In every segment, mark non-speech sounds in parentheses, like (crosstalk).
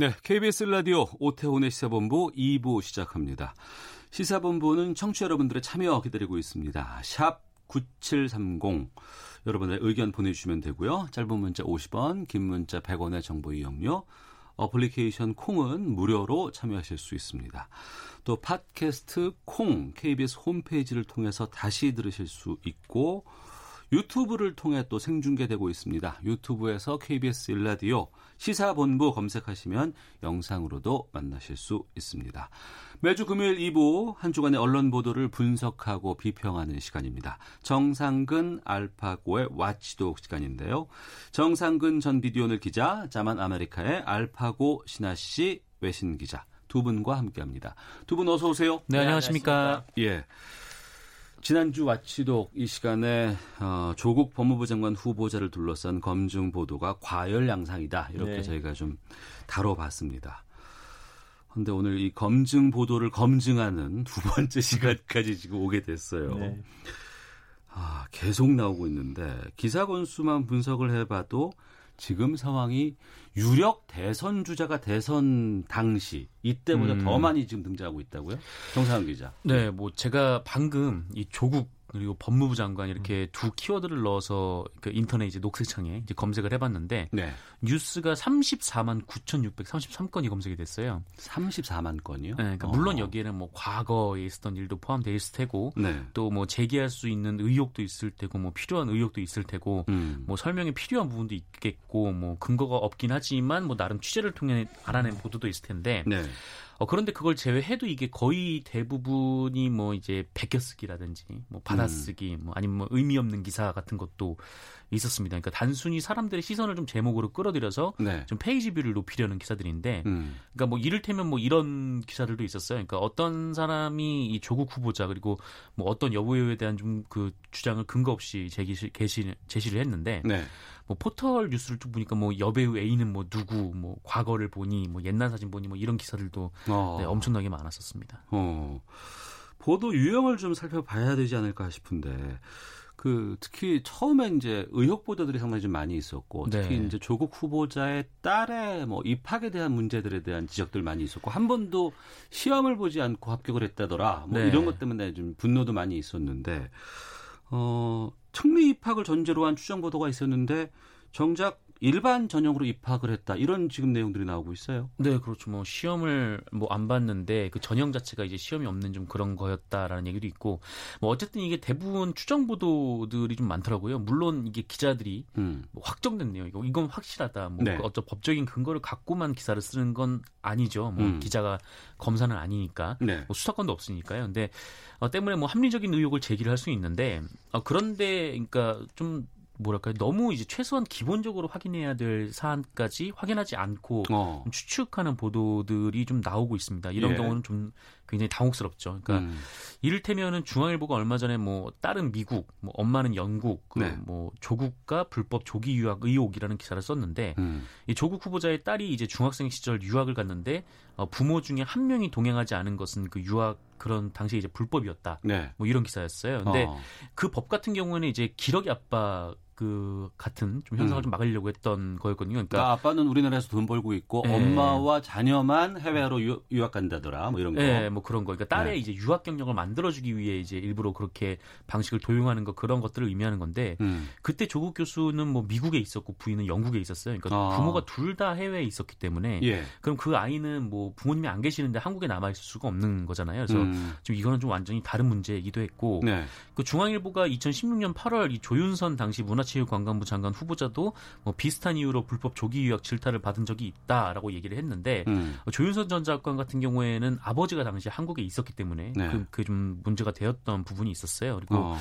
네, KBS 라디오 오태훈의 시사본부 2부 시작합니다. 시사본부는 청취자 여러분들의 참여 기다리고 있습니다. 샵 9730. 여러분의 의견 보내주시면 되고요. 짧은 문자 50원, 긴 문자 100원의 정보 이용료, 어플리케이션 콩은 무료로 참여하실 수 있습니다. 또 팟캐스트 콩, KBS 홈페이지를 통해서 다시 들으실 수 있고, 유튜브를 통해 또 생중계되고 있습니다. 유튜브에서 KBS 일라디오 시사본부 검색하시면 영상으로도 만나실 수 있습니다. 매주 금요일 2부 한 주간의 언론 보도를 분석하고 비평하는 시간입니다. 정상근 알파고의 와치독 시간인데요. 정상근 전 비디오널 기자, 자만 아메리카의 알파고 신하 씨 외신 기자 두 분과 함께합니다. 두 분 어서 오세요. 네, 안녕하십니까. 예. 지난주 와치독 이 시간에 어, 조국 법무부 장관 후보자를 둘러싼 검증 보도가 과열 양상이다 이렇게 네. 저희가 좀 다뤄봤습니다. 근데 오늘 이 검증 보도를 검증하는 (laughs) 두 번째 시간까지 지금 오게 됐어요. 네. 아, 계속 나오고 있는데 기사 건수만 분석을 해봐도 지금 상황이 유력 대선 주자가 대선 당시 이때보다 음. 더 많이 지금 등장하고 있다고요? 정상훈 기자. 네, 뭐 제가 방금 이 조국 그리고 법무부 장관 이렇게 두 키워드를 넣어서 그 인터넷 이제 녹색창에 이제 검색을 해봤는데 네. 뉴스가 34만 9,633건이 검색이 됐어요. 34만 건이요? 네, 그러니까 어. 물론 여기에는 뭐 과거에 있었던 일도 포함되어 있을 테고 네. 또뭐 제기할 수 있는 의혹도 있을 테고 뭐 필요한 의혹도 있을 테고 음. 뭐 설명이 필요한 부분도 있겠고 뭐 근거가 없긴 하지만 뭐 나름 취재를 통해 알아낸 보도도 있을 텐데 네. 어, 그런데 그걸 제외해도 이게 거의 대부분이 뭐 이제 베껴쓰기라든지 뭐 받아쓰기 뭐 아니면 뭐 의미 없는 기사 같은 것도 있었습니다. 그러니까 단순히 사람들의 시선을 좀 제목으로 끌어들여서 네. 좀 page view를 높이려는 기사들인데 음. 그러니까 뭐 이를테면 뭐 이런 기사들도 있었어요. 그러니까 어떤 사람이 이 조국 후보자 그리고 뭐 어떤 여부에 대한 좀 그 주장을 근거 없이 제기 게시 제시를 했는데 네. 뭐 포털 뉴스를 쭉 보니까 뭐 여배우 A는 뭐 누구 뭐 과거를 보니 뭐 옛날 사진 보니 뭐 이런 기사들도 어. 네, 엄청나게 많았었습니다. 어. 보도 유형을 좀 살펴봐야 되지 않을까 싶은데 그 특히 처음에 이제 의혹 보도들이 상당히 좀 많이 있었고 특히 네. 이제 조국 후보자의 딸의 뭐 입학에 대한 문제들에 대한 지적들 많이 있었고 한 번도 시험을 보지 않고 합격을 했다더라 뭐 네. 이런 것 때문에 좀 분노도 많이 있었는데 어 특미 입학을 전제로 한 추정 보도가 있었는데 정작 일반 전형으로 입학을 했다 이런 지금 내용들이 나오고 있어요. 네, 그렇죠. 뭐 시험을 뭐 안 봤는데 그 전형 자체가 이제 시험이 없는 좀 그런 거였다라는 얘기도 있고 뭐 어쨌든 이게 대부분 추정 보도들이 좀 많더라고요. 물론 이게 기자들이 음. 뭐 확정된 내용 이거 이건 확실하다. 뭐 네. 그 어떤 법적인 근거를 갖고만 기사를 쓰는 건 아니죠. 뭐 음. 기자가 검사는 아니니까. 네. 뭐 수사권도 없으니까요. 근데 어, 때문에 뭐 합리적인 의혹을 제기를 할 수 있는데 어, 그런데 그러니까 좀 뭐랄까요 너무 이제 최소한 기본적으로 확인해야 될 사안까지 확인하지 않고 어. 좀 추측하는 보도들이 좀 나오고 있습니다. 이런 예. 경우는 좀 굉장히 당혹스럽죠. 그러니까 음. 이를테면은 중앙일보가 얼마 전에 뭐 딸은 미국, 뭐 엄마는 영국, 그 네. 뭐 조국과 불법 조기 유학 의혹이라는 기사를 썼는데 음. 이 조국 후보자의 딸이 이제 중학생 시절 유학을 갔는데 어, 부모 중에 한 명이 동행하지 않은 것은 그 유학 그런 당시에 이제 불법이었다. 네. 뭐 이런 기사였어요. 근데 어. 그법 같은 경우에는 이제 기러기 압박 그 같은 좀 현상을 음. 좀 막으려고 했던 거였거든요. 그러니까 그러니까 아빠는 우리나라에서 돈 벌고 있고 예. 엄마와 자녀만 해외로 유, 유학 간다더라 뭐 이런 거. 예, 뭐 그런 거. 그러니까 딸의 네. 이제 유학 경력을 만들어주기 위해 이제 일부러 그렇게 방식을 도용하는 거 그런 것들을 의미하는 건데 음. 그때 조국 교수는 뭐 미국에 있었고 부인은 영국에 있었어요. 그러니까 아. 부모가 둘 다 해외에 있었기 때문에 예. 그럼 그 아이는 뭐 부모님이 안 계시는데 한국에 남아 있을 수가 없는 거잖아요. 그래서 음. 좀 이거는 좀 완전히 다른 문제이기도 했고 네. 그 중앙일보가 2016년 8월 이 조윤선 당시 문화 체육관광부 장관 후보자도 뭐 비슷한 이유로 불법 조기 유학 질타를 받은 적이 있다라고 얘기를 했는데 음. 조윤선 전 장관 같은 경우에는 아버지가 당시 한국에 있었기 때문에 네. 그, 그좀 문제가 되었던 부분이 있었어요. 그리고 어.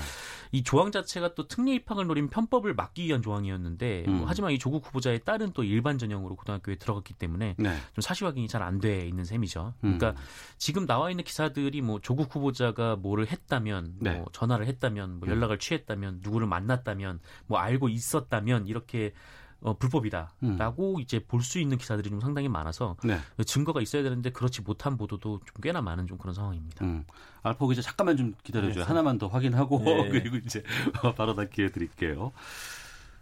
이 조항 자체가 또 특례 입학을 노린 편법을 막기 위한 조항이었는데 음. 뭐 하지만 이 조국 후보자의 딸은 또 일반 전형으로 고등학교에 들어갔기 때문에 네. 좀 사실 확인이 잘 안 돼 있는 셈이죠. 음. 그러니까 지금 나와 있는 기사들이 뭐 조국 후보자가 뭐를 했다면, 네. 뭐 전화를 했다면, 뭐 음. 연락을 취했다면, 누구를 만났다면, 뭐 알고 있었다면 이렇게 어, 불법이다라고 이제 볼 수 있는 기사들이 좀 상당히 많아서 네. 증거가 있어야 되는데 그렇지 못한 보도도 좀 꽤나 많은 좀 그런 상황입니다. 음. 알포 기자 잠깐만 좀 기다려줘요. 네. 하나만 더 확인하고 네. (laughs) 그리고 이제 바로 다 기회 드릴게요.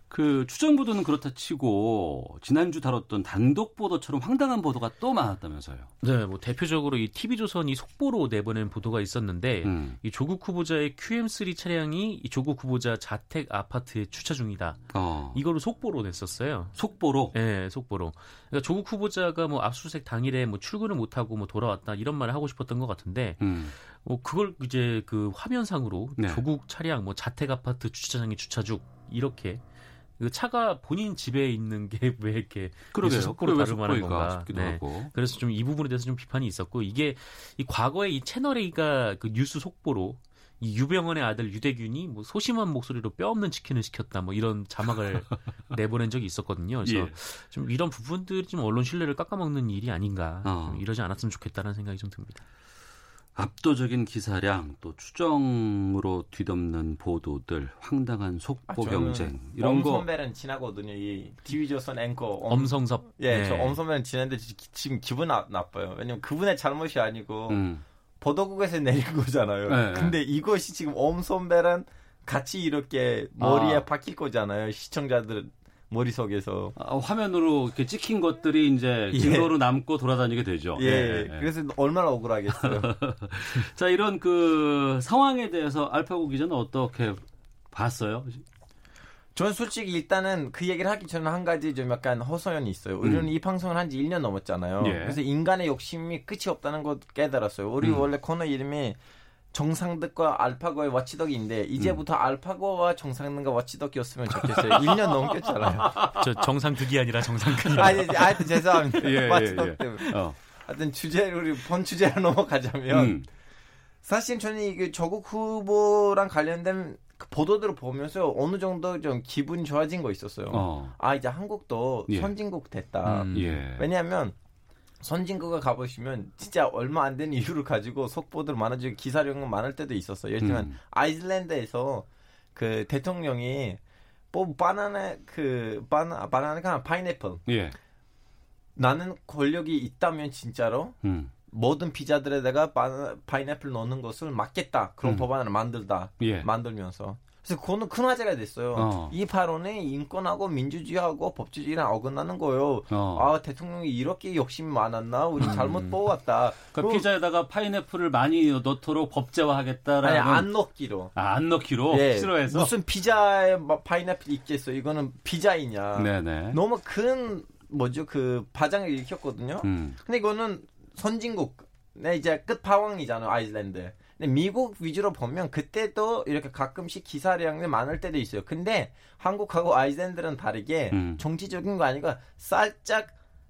그 추정 보도는 그렇다 치고 지난주 다뤘던 단독 보도처럼 황당한 보도가 또 많았다면서요. 네, 뭐 대표적으로 이 TV조선이 속보로 내보낸 보도가 있었는데 음. 이 조국 후보자의 QM3 차량이 이 조국 후보자 자택 아파트에 주차 중이다. 어. 이거를 속보로 냈었어요. 속보로 네, 속보로. 그러니까 조국 후보자가 뭐 압수수색 당일에 뭐 출근을 못 하고 뭐 돌아왔다 이런 말을 하고 싶었던 것 같은데, 음. 뭐 그걸 이제 그 화면상으로 네. 조국 차량 뭐 자택 아파트 주차장에 주차 중 이렇게 그 차가 본인 집에 있는 게 (laughs) 왜 이렇게 그러게요. 만한 속보일까 건가. 네. 하고. 그래서 좀 이 부분에 대해서 좀 비판이 있었고 이게 이 과거에 이 채널 A가 그 뉴스 속보로 이 유병헌의 아들 유대균이 뭐 소심한 목소리로 뼈 없는 치킨을 시켰다 뭐 이런 자막을 (laughs) 내보낸 적이 있었거든요. 그래서 예. 좀 이런 부분들이 좀 언론 신뢰를 깎아먹는 일이 아닌가 어. 좀 이러지 않았으면 좋겠다는 생각이 좀 듭니다. 압도적인 기사량 또 추정으로 뒤덮는 보도들 황당한 속보 아, 경쟁 이런 거 엄선배는 지나거든요. 이 TV조선 앵커 엄, 엄성섭 예, 네. 저 엄선배는 지났는데 지- 지금 기분 나, 나빠요. 왜냐면 그분의 잘못이 아니고 음. 보도국에서 내린 거잖아요. 네. 근데 이것이 지금 엄선배랑 같이 이렇게 머리에 아. 박힐 거잖아요. 시청자들 머릿속에서. 아, 화면으로 이렇게 찍힌 것들이 이제 예. 증거로 남고 돌아다니게 되죠. 예, 예, 예. 그래서 얼마나 억울하겠어요. (laughs) 자 이런 그 상황에 대해서 알파고 기자는 어떻게 봤어요? 저는 솔직히 일단은 그 얘기를 하기 전에 한 가지 좀 약간 허소연이 있어요. 우리는 음. 이 방송을 한 지 1년 넘었잖아요. 예. 그래서 인간의 욕심이 끝이 없다는 것 깨달았어요. 우리 음. 원래 코너 이름이 정상득과 알파고의 와치덕인데 이제부터 음. 알파고와 정상득과 와치덕이었으면 좋겠어요. 1년 넘겼잖아요. (laughs) 저 정상극이 아니라 정상극이 아니, 하여튼 죄송합니다. (laughs) 예, 예, 와치덕 예. 때문에. 어. 하여튼 주제를 우리 본 주제로 넘어가자면 음. 사실 저는 이게 조국 후보랑 관련된 그 보도들을 보면서 어느 정도 좀 기분이 좋아진 거 있었어요. 어. 아 이제 한국도 예. 선진국 됐다. 음. 예. 왜냐하면 선진국에 가보시면 진짜 얼마 안 되는 이유를 가지고 속보들 많아지고 기사량은 많을 때도 있었어요. 예를 들면 음. 아이슬란드에서 그 대통령이 뭐 바나나 그 바나 바나나가 파인애플 예. 나는 권력이 있다면 진짜로 음. 모든 피자들에다가 바나, 파인애플 넣는 것을 막겠다. 그런 음. 법안을 만들다. 예. 만들면서. 그래서 그거는 큰 화제가 됐어요. 어. 이 발언이 인권하고 민주주의하고 법치주의랑 어긋나는 거예요. 어. 아 대통령이 이렇게 욕심이 많았나? 우리 잘못 뽑았다. 그 그리고- 피자에다가 파인애플을 많이 넣도록 법제화하겠다라는 아니 안 넣기로. 아, 안 넣기로 예, 싫어해서 무슨 피자에 막 파인애플 있겠어? 이거는 피자이냐? 네네. 너무 큰 뭐죠 그 파장을 일으켰거든요. 음. 근데 이거는 선진국, 네 이제 끝 파왕이잖아요 아이슬란드. 근데 미국 위주로 보면 그때도 이렇게 가끔씩 기사량이 많을 때도 있어요. 근데 한국하고 아이슬란드는 다르게 음. 정치적인 거 아니고 살짝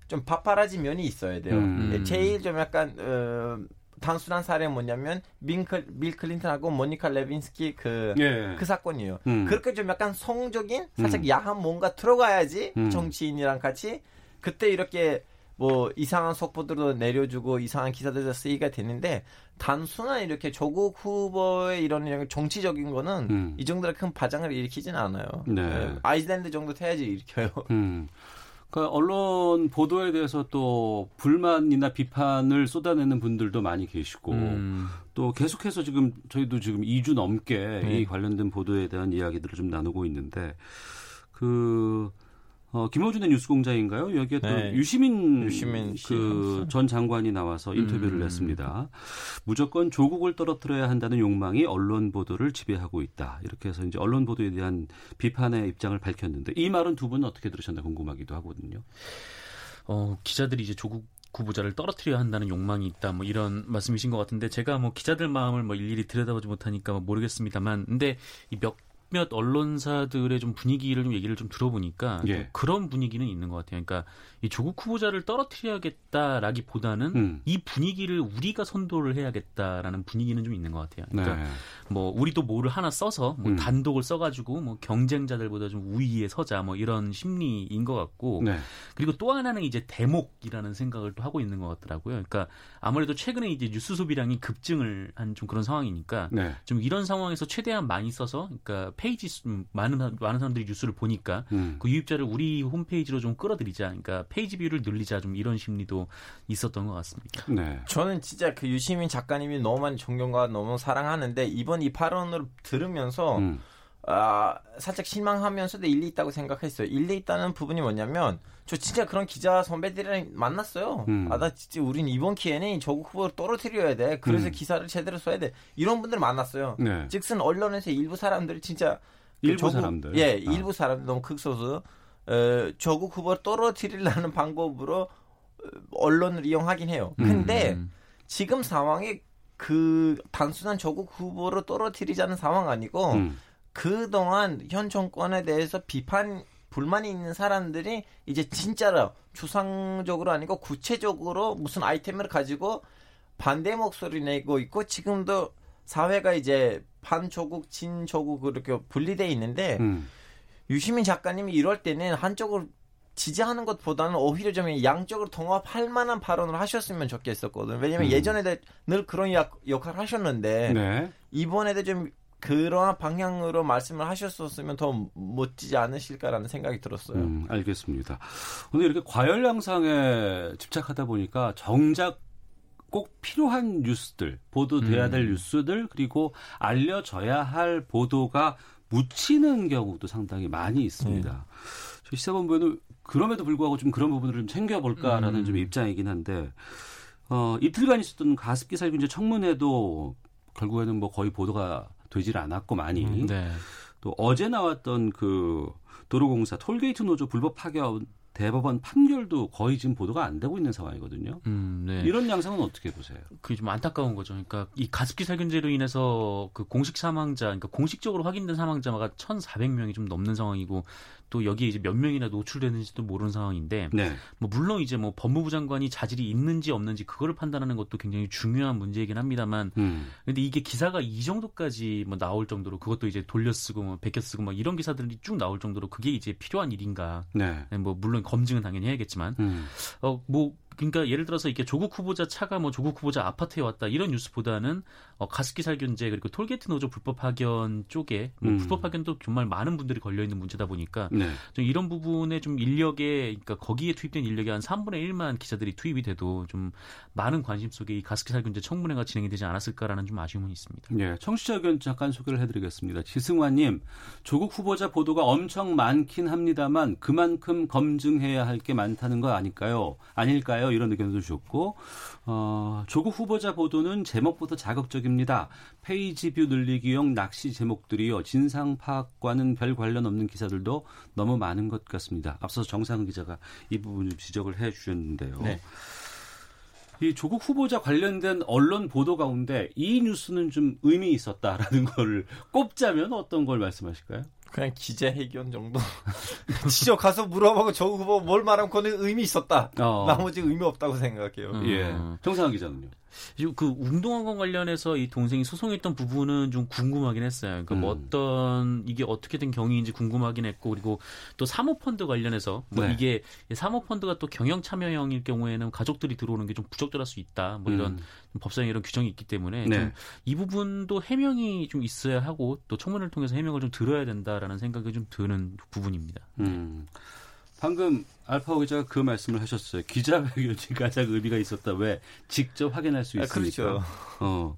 좀 파파라지 면이 있어야 돼요. 음. 예, 제일 좀 약간 어, 단순한 사례는 뭐냐면 빈클, 빌 클린턴하고 모니카 레빈스키 그, 예. 그 사건이에요. 음. 그렇게 좀 약간 성적인 살짝 음. 야한 뭔가 들어가야지 음. 정치인이랑 같이 그때 이렇게 뭐 이상한 속보들도 내려주고 이상한 기사들도 쓰이가 되는데 단순한 이렇게 조국 후보의 이런 이런 정치적인 거는 음. 이 정도로 큰 파장을 일으키지는 않아요. 네. 예, 아이슬란드 정도 돼야지 일으켜요. (laughs) 음. 그 언론 보도에 대해서 또 불만이나 비판을 쏟아내는 분들도 많이 계시고 음. 또 계속해서 지금 저희도 지금 2주 넘게 네. 이 관련된 보도에 대한 이야기들을 좀 나누고 있는데 그 어, 김호준의 뉴스공장인가요? 여기에 또 네. 유시민, 유시민 씨그 하면서. 전 장관이 나와서 인터뷰를 음. 냈습니다. 무조건 조국을 떨어뜨려야 한다는 욕망이 언론 보도를 지배하고 있다. 이렇게 해서 이제 언론 보도에 대한 비판의 입장을 밝혔는데 이 말은 두 분은 어떻게 들으셨나 궁금하기도 하거든요. 어, 기자들이 이제 조국 후보자를 떨어뜨려야 한다는 욕망이 있다 뭐 이런 말씀이신 것 같은데 제가 뭐 기자들 마음을 뭐 일일이 들여다보지 못하니까 뭐 모르겠습니다만 근데 이몇 몇몇 언론사들의 좀 분위기를 좀 얘기를 좀 들어보니까 예. 좀 그런 분위기는 있는 것 같아요. 그러니까 이 조국 후보자를 떨어뜨려야겠다라기보다는 음. 이 분위기를 우리가 선도를 해야겠다라는 분위기는 좀 있는 것 같아요. 그러니까 네. 뭐 우리도 뭐를 하나 써서 뭐 음. 단독을 써가지고 뭐 경쟁자들보다 좀 우위에 서자 뭐 이런 심리인 것 같고 네. 그리고 또 하나는 이제 대목이라는 생각을 또 하고 있는 것 같더라고요. 그러니까 아무래도 최근에 이제 뉴스 소비량이 급증을 한 좀 그런 상황이니까 네. 좀 이런 상황에서 최대한 많이 써서 그러니까 페이지 수, 음, 많은 사- 많은 사람들이 뉴스를 보니까 음. 그 유입자를 우리 홈페이지로 좀 끌어들이자. 그러니까 page view를 늘리자 좀 이런 심리도 있었던 것 같습니다. 네. 저는 진짜 그 유시민 작가님이 너무 많이 존경과 너무 사랑하는데 이번 이 발언을 들으면서 음. 아, 살짝 실망하면서도 일리 있다고 생각했어요. 일리 있다는 부분이 뭐냐면 저 진짜 그런 기자 선배들이랑 만났어요. 음. 아, 나 진짜 우린 이번 기회는 조국 후보를 떨어뜨려야 돼. 그래서 음. 기사를 제대로 써야 돼. 이런 분들 만났어요. 네. 즉슨 언론에서 일부 사람들이 진짜 그 일부 사람들? 예, 아. 일부 사람들 너무 극소수 어, 조국 후보를 떨어뜨리려는 방법으로 어, 언론을 이용하긴 해요. 근데 음. 지금 상황이 그 단순한 조국 후보를 떨어뜨리자는 상황 아니고 음. 그 동안 현 정권에 대해서 비판 불만이 있는 사람들이 이제 진짜로 추상적으로 아니고 구체적으로 무슨 아이템을 가지고 반대 목소리 내고 있고 지금도 사회가 이제 반조국 진조국 그렇게 분리돼 있는데 음. 유시민 작가님이 이럴 때는 한쪽을 지지하는 것보다는 오히려 좀 양쪽을 통합할 만한 발언을 하셨으면 좋겠었거든. 왜냐면 음. 예전에도 늘 그런 역, 역할을 하셨는데 네. 이번에도 좀 그러한 방향으로 말씀을 하셨었으면 더 멋지지 않으실까라는 생각이 들었어요. 음, 알겠습니다. 오늘 이렇게 과열 양상에 집착하다 보니까 정작 꼭 필요한 뉴스들, 보도돼야 될 음. 뉴스들, 그리고 알려져야 할 보도가 묻히는 경우도 상당히 많이 있습니다. 음. 저희 시사본부는 그럼에도 불구하고 좀 그런 부분을 좀 챙겨볼까라는 음. 좀 입장이긴 한데, 어, 이틀간 있었던 가습기 살균제 청문회도 결국에는 뭐 거의 보도가 되질 않았고 많이. 네. 또 어제 나왔던 그 도로공사 톨게이트 노조 불법 파견 대법원 판결도 거의 지금 보도가 안 되고 있는 상황이거든요. 음, 네. 이런 양상은 어떻게 보세요? 그게 좀 안타까운 거죠. 그러니까 이 가습기 살균제로 인해서 그 공식 사망자, 그러니까 공식적으로 확인된 사망자가 1,400명이 좀 넘는 상황이고 또 여기에 이제 몇 명이나 노출되는지도 모르는 상황인데 네. 뭐 물론 이제 뭐 법무부 장관이 자질이 있는지 없는지 그거를 판단하는 것도 굉장히 중요한 문제이긴 합니다만 음. 근데 이게 기사가 이 정도까지 뭐 나올 정도로 그것도 이제 돌려쓰고 뭐 베껴쓰고 막 이런 기사들이 쭉 나올 정도로 그게 이제 필요한 일인가? 네. 뭐 물론 검증은 당연히 해야겠지만 음. 어뭐 그러니까 예를 들어서 이게 조국 후보자 차가 뭐 조국 후보자 아파트에 왔다 이런 뉴스보다는 어, 가습기 살균제 그리고 톨게이트 노조 불법 파견 쪽에 뭐 음. 불법 파견도 정말 많은 분들이 걸려 있는 문제다 보니까 네. 좀 이런 부분에 좀 인력에 그러니까 거기에 투입된 인력이 한 3분의 1만 기자들이 투입이 돼도 좀 많은 관심 속에 이 가습기 살균제 청문회가 진행이 되지 않았을까라는 좀 아쉬움은 있습니다. 예, 청취자 의견 잠깐 소개를 해드리겠습니다. 지승환님, 조국 후보자 보도가 엄청 많긴 합니다만 그만큼 검증해야 할 게 많다는 거 아닐까요? 아닐까요? 이런 의견도 주셨고, 어, 조국 후보자 보도는 제목부터 자극적 입니다. page view 늘리기용 낚시 제목들이요. 진상 파악과는 별 관련 없는 기사들도 너무 많은 것 같습니다. 앞서서 정상훈 기자가 이 부분 좀 지적을 해 주셨는데요. 네. 이 조국 후보자 관련된 언론 보도 가운데 이 뉴스는 좀 의미 있었다라는 (laughs) 걸 꼽자면 어떤 걸 말씀하실까요? 그냥 기자회견 정도. (laughs) 직접 가서 물어보고 저 후보 뭘 말하면 그거는 의미 있었다. 어. 나머지 의미 없다고 생각해요. 음. 예. 정상훈 기자는요? 그 운동학원 관련해서 이 동생이 소송했던 부분은 좀 궁금하긴 했어요. 그러니까 뭐 음. 어떤 이게 어떻게 된 경위인지 궁금하긴 했고 그리고 또 사모펀드 관련해서 뭐 네. 이게 사모펀드가 또 경영 참여형일 경우에는 가족들이 들어오는 게 좀 부적절할 수 있다. 뭐 이런 음. 법상에 이런 규정이 있기 때문에 네. 좀이 부분도 해명이 좀 있어야 하고 또 청문회를 통해서 해명을 좀 들어야 된다라는 생각이 좀 드는 부분입니다. 음. 방금 알파오 기자가 그 말씀을 하셨어요. 기자회견이 (laughs) 가장 의미가 있었다. 왜? 직접 확인할 수 아, 있으니까. 그렇죠. 어.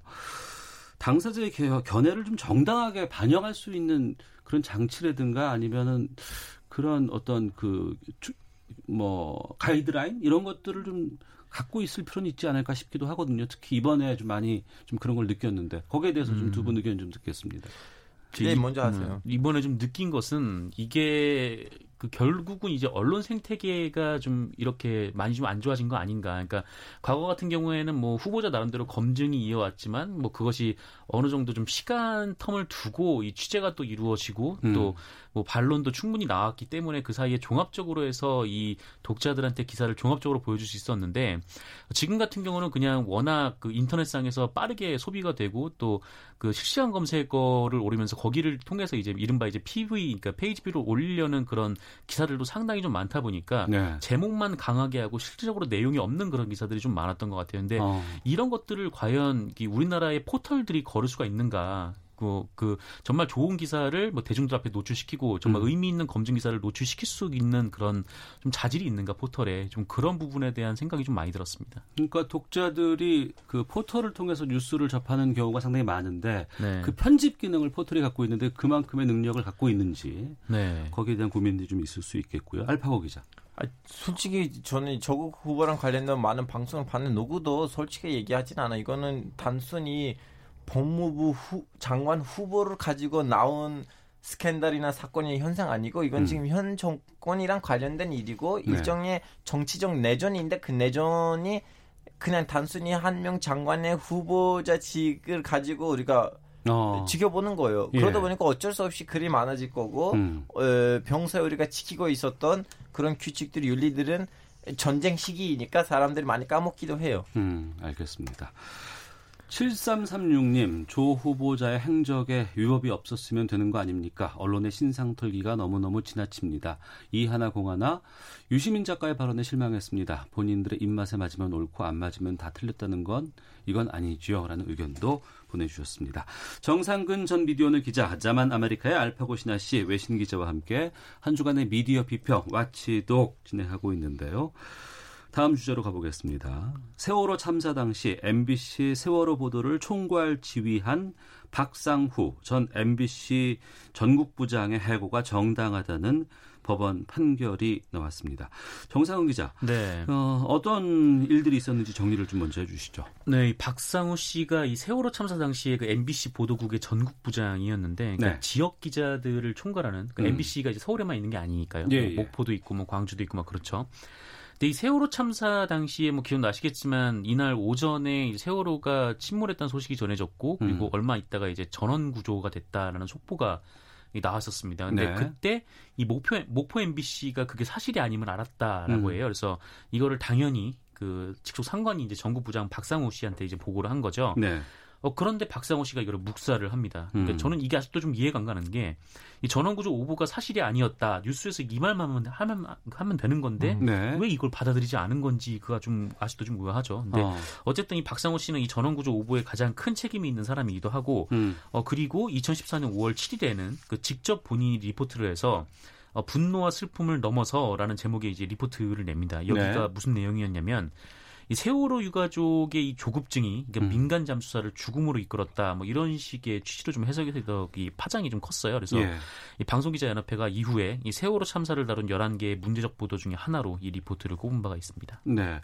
당사자의 겨- 견해를 좀 정당하게 반영할 수 있는 그런 장치라든가 아니면은 그런 어떤 그, 주- 뭐, 가이드라인? 이런 것들을 좀 갖고 있을 필요는 있지 않을까 싶기도 하거든요. 특히 이번에 좀 많이 좀 그런 걸 느꼈는데 거기에 대해서 좀 음. 두분 의견 좀 듣겠습니다. 네, 이- 먼저 하세요. 음, 이번에 좀 느낀 것은 이게 그 결국은 이제 언론 생태계가 좀 이렇게 많이 좀 안 좋아진 거 아닌가. 그러니까 과거 같은 경우에는 뭐 후보자 나름대로 검증이 이어왔지만 뭐 그것이 어느 정도 좀 시간 텀을 두고 이 취재가 또 이루어지고 음. 또뭐 반론도 충분히 나왔기 때문에 그 사이에 종합적으로 해서 이 독자들한테 기사를 종합적으로 보여줄 수 있었는데 지금 같은 경우는 그냥 워낙 그 인터넷상에서 빠르게 소비가 되고 또 그 실시간 검색어를 오르면서 거기를 통해서 이제 이른바 이제 PV 그러니까 page view를 올리려는 그런 기사들도 상당히 좀 많다 보니까 네. 제목만 강하게 하고 실질적으로 내용이 없는 그런 기사들이 좀 많았던 것 같아요. 근데 어. 이런 것들을 과연 이 우리나라의 포털들이 거를 수가 있는가? 그, 그 정말 좋은 기사를 뭐 대중들 앞에 노출시키고 정말 음. 의미 있는 검증 기사를 노출시킬 수 있는 그런 좀 자질이 있는가 포털에 좀 그런 부분에 대한 생각이 좀 많이 들었습니다. 그러니까 독자들이 그 포털을 통해서 뉴스를 접하는 경우가 상당히 많은데 네. 그 편집 기능을 포털이 갖고 있는데 그만큼의 능력을 갖고 있는지 네. 거기에 대한 고민이 좀 있을 수 있겠고요. 알파고 기자. 아, 솔직히 저는 조국 후보랑 관련된 많은 방송을 봤는 누구도 솔직히 얘기하진 않아. 이거는 단순히 법무부 후, 장관 후보를 가지고 나온 스캔들이나 사건의 현상 아니고 이건 음. 지금 현 정권이랑 관련된 일이고 네. 일종의 정치적 내전인데 그 내전이 그냥 단순히 한 명 장관의 후보자직을 가지고 우리가 어. 지켜보는 거예요. 예. 그러다 보니까 어쩔 수 없이 글이 많아질 거고 음. 어, 평소에 우리가 지키고 있었던 그런 규칙들, 윤리들은 전쟁 시기이니까 사람들이 많이 까먹기도 해요. 음, 알겠습니다. 7336님, 조 후보자의 행적에 위법이 없었으면 되는 거 아닙니까? 언론의 신상 털기가 너무너무 지나칩니다. 이하나 공하나, 유시민 작가의 발언에 실망했습니다. 본인들의 입맛에 맞으면 옳고 안 맞으면 다 틀렸다는 건 이건 아니지요. 라는 의견도 보내주셨습니다. 정상근 전 미디어오늘 기자, 자만 아메리카의 알파고 신하 씨, 외신 기자와 함께 한 주간의 미디어 비평, 와치독 진행하고 있는데요. 다음 주제로 가보겠습니다. 세월호 참사 당시 MBC 세월호 보도를 총괄 지휘한 박상후 전 MBC 전국부장의 해고가 정당하다는 법원 판결이 나왔습니다. 정상훈 기자, 네. 어, 어떤 일들이 있었는지 정리를 좀 먼저 해주시죠. 네, 이 박상우 씨가 이 세월호 참사 당시에 그 MBC 보도국의 전국 부장이었는데 그러니까 네. 지역 기자들을 총괄하는 그 음. MBC가 이제 서울에만 있는 게 아니니까요. 예, 뭐 예. 목포도 있고 뭐 광주도 있고 막 그렇죠. 근데 이 세월호 참사 당시에 뭐 기억나시겠지만 이날 오전에 세월호가 침몰했다는 소식이 전해졌고 그리고 음. 얼마 있다가 이제 전원 구조가 됐다라는 속보가 이 나왔었습니다. 근데 네. 그때 이 목표 목포 MBC가 그게 사실이 아니면 알았다라고 음. 해요. 그래서 이거를 당연히 그 직속 상관이 이제 전국 부장 박상우 씨한테 이제 보고를 한 거죠. 네. 어, 그런데 박상호 씨가 이거를 묵살을 합니다. 그러니까 음. 저는 이게 아직도 좀 이해가 안 가는 게, 이 전원구조 오보가 사실이 아니었다. 뉴스에서 이 말만 하면, 하면, 하면 되는 건데, 네. 왜 이걸 받아들이지 않은 건지, 그가 좀, 아직도 좀 의아하죠. 근데, 어, 어쨌든 이 박상호 씨는 이 전원구조 오보에 가장 큰 책임이 있는 사람이기도 하고, 음, 어, 그리고 2014년 5월 7일에는 그 직접 본인이 리포트를 해서, 어, 분노와 슬픔을 넘어서라는 제목의 이제 리포트를 냅니다. 여기가 네. 무슨 내용이었냐면 이 세월호 유가족의 이 조급증이 그러니까 음. 민간 잠수사를 죽음으로 이끌었다. 뭐 이런 식의 취지로 좀 해석이 되더 이 파장이 좀 컸어요. 그래서 예. 이 방송기자 연합회가 이후에 이 세월호 참사를 다룬 11개의 문제적 보도 중에 하나로 이 리포트를 꼽은 바가 있습니다. 네.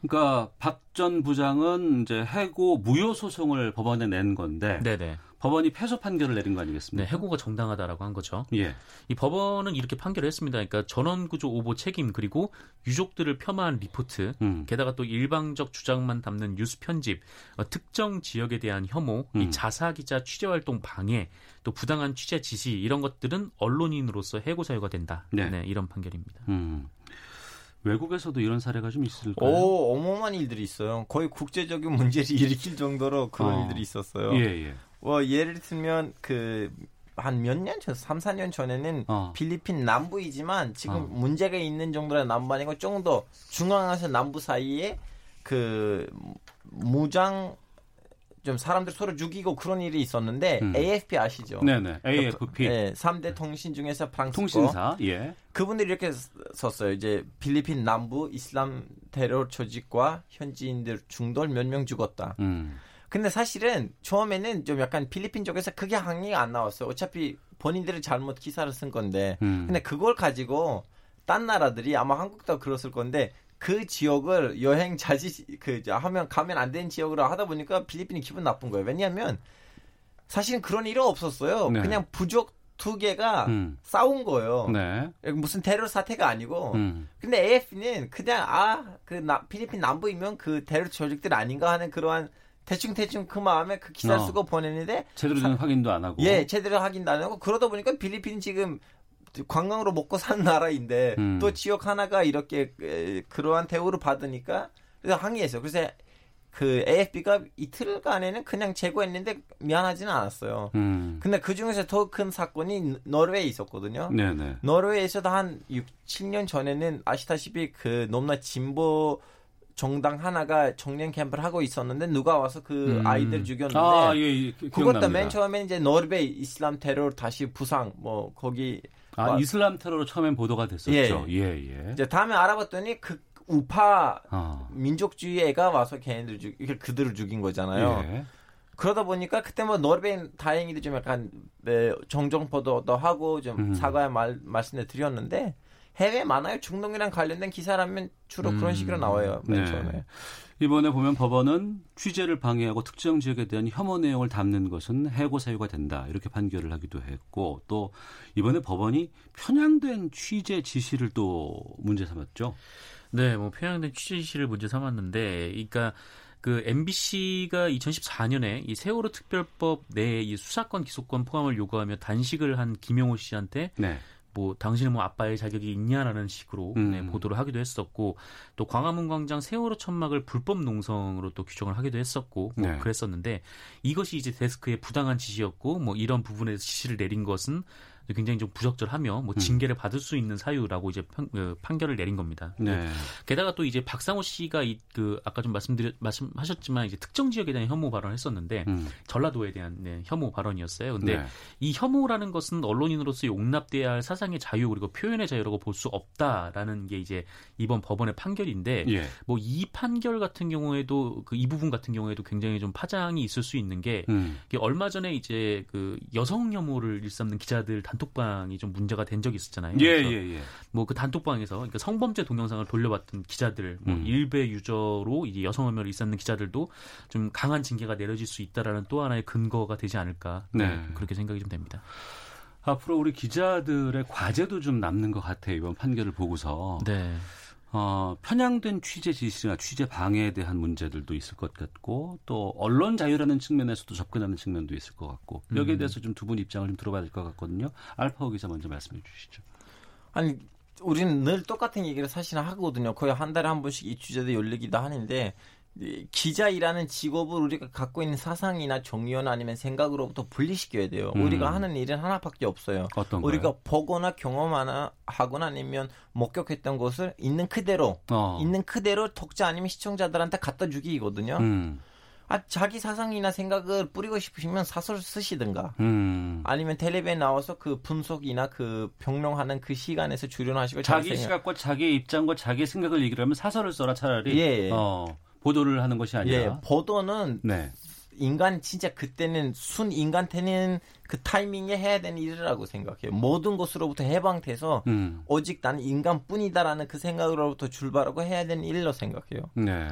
그러니까 박 전 부장은 이제 해고 무효 소송을 법원에 낸 건데 네네. 법원이 패소 판결을 내린 거 네, 아니겠습니까? 해고가 정당하다라고 한 거죠. 예. 이 법원은 이렇게 판결을 했습니다. 그러니까 전원구조 오보 책임 그리고 유족들을 폄하한 리포트 음. 게다가 또 일방적 주장만 담는 뉴스 편집, 어, 특정 지역에 대한 혐오, 음. 이 자사 기자 취재 활동 방해, 또 부당한 취재 지시 이런 것들은 언론인으로서 해고 사유가 된다. 네. 이런 판결입니다. 음. 외국에서도 이런 사례가 좀 있을까요? 오, 어마어마한 일들이 있어요. 거의 국제적인 (laughs) 문제를 일으킬 정도로 그런 어. 일들이 있었어요. 예, 예. 뭐 예를 들면 그 한몇년 전, 3, 4년 전에는 어. 필리핀 남부이지만 지금 어. 문제가 있는 정도의 남부 아니고 좀더 중앙에서 남부 사이에 그 무장 좀 사람들 서로 죽이고 그런 일이 있었는데 음. AFP 아시죠? 네네. AFP. 네, 3대 통신 중에서 프랑스 거. 통신사. 예. 그분들이 이렇게 썼어요. 이제 필리핀 남부 이슬람 테러 조직과 현지인들 중돌 몇 명 죽었다. 음. 근데 사실은 처음에는 좀 약간 필리핀 쪽에서 크게 항의가 안 나왔어요. 어차피 본인들이 잘못 기사를 쓴 건데. 음. 근데 그걸 가지고 딴 나라들이 아마 한국도 그랬을 건데 그 지역을 여행 자지 그 하면 가면 안 되는 지역으로 하다 보니까 필리핀이 기분 나쁜 거예요. 왜냐하면 사실은 그런 일은 없었어요. 네. 그냥 부족 두 개가 음. 싸운 거예요. 네. 무슨 테러 사태가 아니고. 음. 근데 AFP는 그냥 아 그 필리핀 남부이면 그 테러 조직들 아닌가 하는 그러한 대충 대충 그 마음에 그 기사 를 어. 쓰고 보냈는데 제대로 된 확인도 안 하고. 예 제대로 확인도 안 하고 그러다 보니까 필리핀 지금 관광으로 먹고 사는 나라인데 음. 또 지역 하나가 이렇게 에, 그러한 대우를 받으니까 그래서 항의했어요. 그래서 그 AFP가 이틀간에는 그냥 제거했는데 미안하지는 않았어요. 음. 근데 그 중에서 더 큰 사건이 노르웨이에 있었거든요. 네네. 노르웨이에서도 한 6, 7년 전에는 아시다시피 그 너무나 진보 정당 하나가 청년 캠프를 하고 있었는데 누가 와서 그 음. 아이들 죽였는데 아, 예, 예. 기- 그것도. 맨 처음에 이제 노르웨이 이슬람 테러 다시 부상 뭐 거기 아, 와- 이슬람 테러로 처음엔 보도가 됐었죠. 예, 예. 이제 다음에 알아봤더니 그 우파 아. 민족주의 애가 와서 걔네들 죽 이게 그들을 죽인 거잖아요. 예. 그러다 보니까 그때 뭐 노르웨이 다행히도 좀 약간 네, 정정 보도도 하고 좀 음. 사과의 말 말씀을 드렸는데 해외 많아요. 중동이랑 관련된 기사라면 주로 그런 음. 식으로 나와요. 맨 네. 처음에. 이번에 보면 법원은 취재를 방해하고 특정 지역에 대한 혐오 내용을 담는 것은 해고 사유가 된다 이렇게 판결을 하기도 했고 또 이번에 법원이 편향된 취재 지시를 또 문제 삼았죠. 네, 뭐 편향된 취재 지시를 문제 삼았는데, 그러니까 그 MBC가 2014년에 이 세월호 특별법 내에 이 수사권 기소권 포함을 요구하며 단식을 한 김영호 씨한테 네. 뭐 당신은 뭐 아빠의 자격이 있냐라는 식으로 음. 네, 보도를 하기도 했었고 또 광화문 광장 세월호 천막을 불법 농성으로 또 규정을 하기도 했었고 뭐 네. 그랬었는데 이것이 이제 데스크의 부당한 지시였고 뭐 이런 부분에서 지시를 내린 것은 굉장히 좀 부적절하며 뭐 징계를 받을 수 있는 사유라고 이제 편, 그 판결을 내린 겁니다. 네. 게다가 또 이제 박상호 씨가 이 그 아까 좀 말씀드렸 말씀하셨지만 이제 특정 지역에 대한 혐오 발언을 했었는데 음. 전라도에 대한 네, 혐오 발언이었어요. 근데 네. 이 혐오라는 것은 언론인으로서 용납돼야 할 사상의 자유 그리고 표현의 자유라고 볼 수 없다라는 게 이제 이번 법원의 판결인데 예. 뭐이 판결 같은 경우에도 그 이 부분 같은 경우에도 굉장히 좀 파장이 있을 수 있는 게 음. 얼마 전에 이제 그 여성 혐오를 일삼는 기자들 단 톡방이 좀 문제가 된 적이 있었잖아요. 예, 예, 예. 뭐 그 단톡방에서 그러니까 성범죄 동영상을 돌려봤던 기자들, 뭐 음. 일베 유저로 이제 여성 혐오를 일삼는 기자들도 좀 강한 징계가 내려질 수 있다라는 또 하나의 근거가 되지 않을까 네. 그렇게 생각이 좀 됩니다. 앞으로 우리 기자들의 과제도 좀 남는 것 같아요. 이번 판결을 보고서. 네. 어, 편향된 취재 지시나 취재 방해에 대한 문제들도 있을 것 같고 또 언론 자유라는 측면에서도 접근하는 측면도 있을 것 같고 여기에 음. 대해서 좀 두 분 입장을 좀 들어봐야 될 것 같거든요. 알파오 기자 먼저 말씀해 주시죠. 아니 우리는 늘 똑같은 얘기를 사실 하거든요. 거의 한 달에 한 번씩 이 주제도 열리기도 하는데 이 기자이라는 직업을 우리가 갖고 있는 사상이나 정의나 아니면 생각으로부터 분리시켜야 돼요. 음. 우리가 하는 일은 하나밖에 없어요. 우리가 보거나 경험하나 하거나 아니면 목격했던 것을 있는 그대로 어. 있는 그대로 독자 아니면 시청자들한테 갖다 주기거든요. 음. 아 자기 사상이나 생각을 뿌리고 싶으시면 사설 쓰시든가 음. 아니면 텔레비에 나와서 그 분석이나 그 평론하는 그 시간에서 출연하시고 자기 시각과 자기 입장과 자기 생각을 얘기를 하면 사설을 써라 차라리 예. 어, 보도를 하는 것이 아니라 예, 보도는 네. 인간 진짜 그때는 순 인간한테는 그 타이밍에 해야 되는 일이라고 생각해요. 모든 것으로부터 해방돼서 음. 오직 나는 인간뿐이다라는 그 생각으로부터 출발하고 해야 되는 일로 생각해요. 네.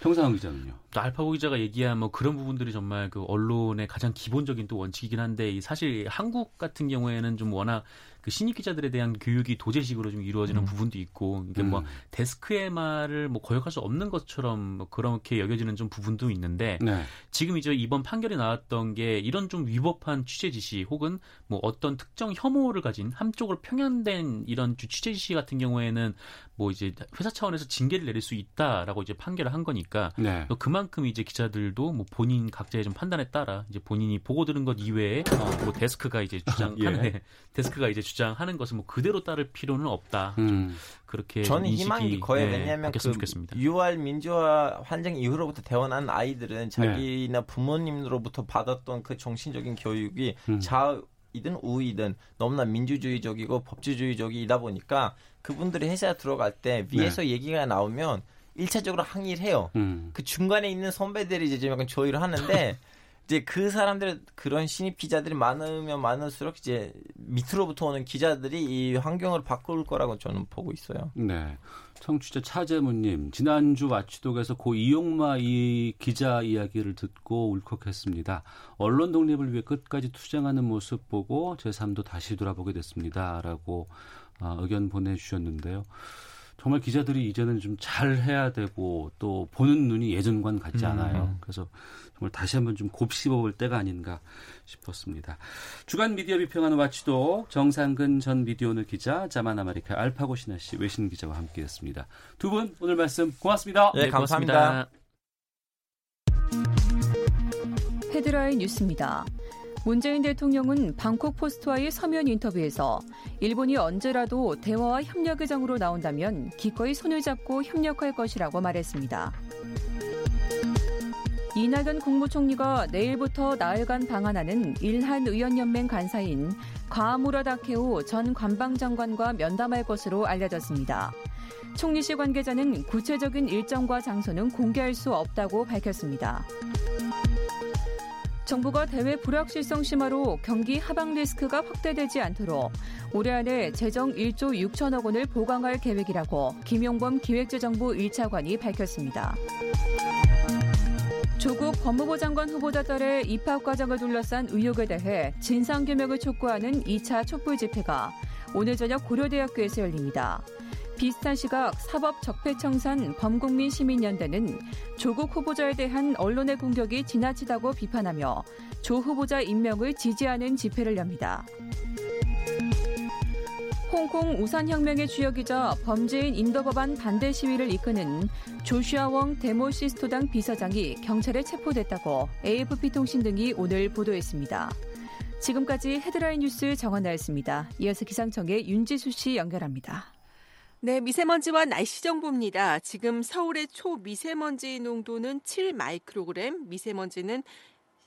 평상원 기자는요. 또 알파고 기자가 얘기한 뭐 그런 부분들이 정말 그 언론의 가장 기본적인 또 원칙이긴 한데 이 사실 한국 같은 경우에는 좀 워낙 그 신입 기자들에 대한 교육이 도제식으로 좀 이루어지는 부분도 있고 이게 뭐 음. 데스크의 말을 뭐 거역할 수 없는 것처럼 뭐 그렇게 여겨지는 좀 부분도 있는데 네. 지금 이제 이번 판결이 나왔던 게 이런 좀 위법한 취재 지시 혹은 뭐 어떤 특정 혐오를 가진 한쪽으로 편향된 이런 취재 지시 같은 경우에는 뭐 이제 회사 차원에서 징계를 내릴 수 있다라고 이제 판결을 한 거니까 네. 또 그만큼 이제 기자들도 뭐 본인 각자의 좀 판단에 따라 이제 본인이 보고 들은 것 이외에 어, 뭐 데스크가 이제 주장하는 (laughs) 예. (laughs) 데스크가 이제 주장하는 것을 뭐 그대로 따를 필요는 없다. 음. 그렇게 저는 희망이 거예요. 네, 왜냐하면 그 좋겠습니다. 6월 민주화 환정 이후로부터 태어난 아이들은 자기나 부모님으로부터 받았던 그 정신적인 교육이 음. 좌이든 우이든 너무나 민주주의적이고 법치주의적이다 보니까 그분들이 회사 들어갈 때 위에서 얘기가 나오면 일차적으로 항의를 해요. 음. 그 중간에 있는 선배들이 이제 좀 약간 조의를 하는데 (laughs) 이제 그 사람들 그런 신입 기자들이 많으면 많을수록 이제 밑으로부터 오는 기자들이 이 환경을 바꿀 거라고 저는 보고 있어요. 네. 청취자 차재무님, 지난주 와치독에서 고 이용마 이 기자 이야기를 듣고 울컥했습니다. 언론 독립을 위해 끝까지 투쟁하는 모습 보고 제 삶도 다시 돌아보게 됐습니다. 라고 어, 의견 보내주셨는데요. 정말 기자들이 이제는 좀 잘 해야 되고 또 보는 눈이 예전과는 같지 음. 않아요. 그래서 정말 다시 한번 좀 곱씹어볼 때가 아닌가 싶었습니다. 주간 미디어 비평하는 와치독 정상근 전 미디어오늘 기자, 자만 아메리카 알파고 신하 씨 외신 기자와 함께했습니다. 두 분 오늘 말씀 고맙습니다. 네, 감사합니다. 헤드라인 뉴스입니다. 문재인 대통령은 방콕 포스트와의 서면 인터뷰에서 일본이 언제라도 대화와 협력 의 장으로 나온다면 기꺼이 손을 잡고 협력할 것이라고 말했습니다. 이낙연 국무총리가 내일부터 나흘간 방한하는 일한 의원연맹 간사인 과무라 다케오 전 관방장관과 면담할 것으로 알려졌습니다. 총리실 관계자는 구체적인 일정과 장소는 공개할 수 없다고 밝혔습니다. 정부가 대외 불확실성 심화로 경기 하방 리스크가 확대되지 않도록 올해 안에 재정 1조 6천억 원을 보강할 계획이라고 김용범 기획재정부 1차관이 밝혔습니다. 조국 법무부 장관 후보자 딸의 입학 과정을 둘러싼 의혹에 대해 진상규명을 촉구하는 2차 촛불 집회가 오늘 저녁 고려대학교에서 열립니다. 비슷한 시각 사법적폐청산 범국민 시민연대는 조국 후보자에 대한 언론의 공격이 지나치다고 비판하며 조 후보자 임명을 지지하는 집회를 엽니다. 홍콩 우산혁명의 주역이자 범죄인 인도법안 반대 시위를 이끄는 조슈아 웡 데모시스토당 비서장이 경찰에 체포됐다고 AFP 통신 등이 오늘 보도했습니다. 지금까지 헤드라인 뉴스 정원나였습니다. 이어서 기상청의 윤지수 씨 연결합니다. 네, 미세먼지와 날씨 정보입니다. 지금 서울의 초미세먼지 농도는 7 마이크로그램, 미세먼지는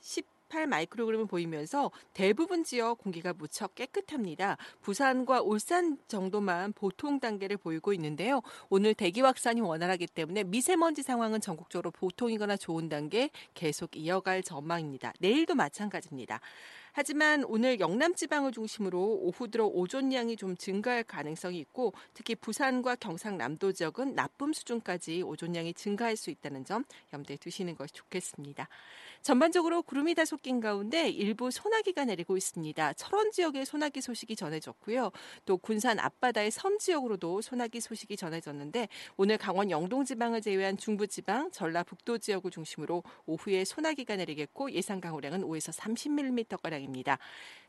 18 마이크로그램을 보이면서 대부분 지역 공기가 무척 깨끗합니다. 부산과 울산 정도만 보통 단계를 보이고 있는데요. 오늘 대기 확산이 원활하기 때문에 미세먼지 상황은 전국적으로 보통이거나 좋은 단계 계속 이어갈 전망입니다. 내일도 마찬가지입니다. 하지만 오늘 영남 지방을 중심으로 오후 들어 오존량이 좀 증가할 가능성이 있고 특히 부산과 경상남도 지역은 나쁨 수준까지 오존량이 증가할 수 있다는 점 염두에 두시는 것이 좋겠습니다. 전반적으로 구름이 다소 낀 가운데 일부 소나기가 내리고 있습니다. 철원 지역에 소나기 소식이 전해졌고요. 또 군산 앞바다의 섬 지역으로도 소나기 소식이 전해졌는데 오늘 강원 영동 지방을 제외한 중부 지방, 전라북도 지역을 중심으로 오후에 소나기가 내리겠고 예상 강우량은 5에서 30mm 가량입니다.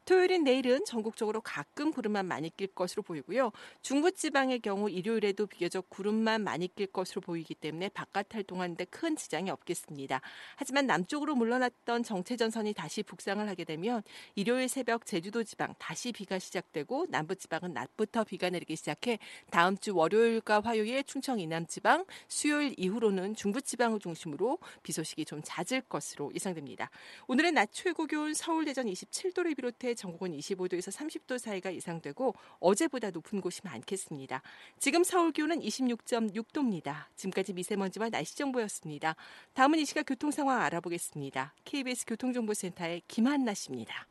토요일인 내일은 전국적으로 가끔 구름만 많이 낄 것으로 보이고요. 중부 지방의 경우 일요일에도 비교적 구름만 많이 낄 것으로 보이기 때문에 바깥 활동하는데 큰 지장이 없겠습니다. 하지만 남쪽으로 물러났던 정체전선이 다시 북상을 하게 되면 일요일 새벽 제주도 지방 다시 비가 시작되고 남부 지방은 낮부터 비가 내리기 시작해 다음 주 월요일과 화요일 충청 이남 지방, 수요일 이후로는 중부 지방을 중심으로 비 소식이 좀 잦을 것으로 예상됩니다. 오늘의 낮 최고 기온 서울 대전 27도를 비롯해 전국은 25도에서 30도 사이가 예상되고 어제보다 높은 곳이 많겠습니다. 지금 서울 기온은 26.6도입니다. 지금까지 미세먼지와 날씨 정보였습니다. 다음은 이 시각 교통 상황 알아보겠습니다. KBS 교통정보센터의 김한나 씨입니다.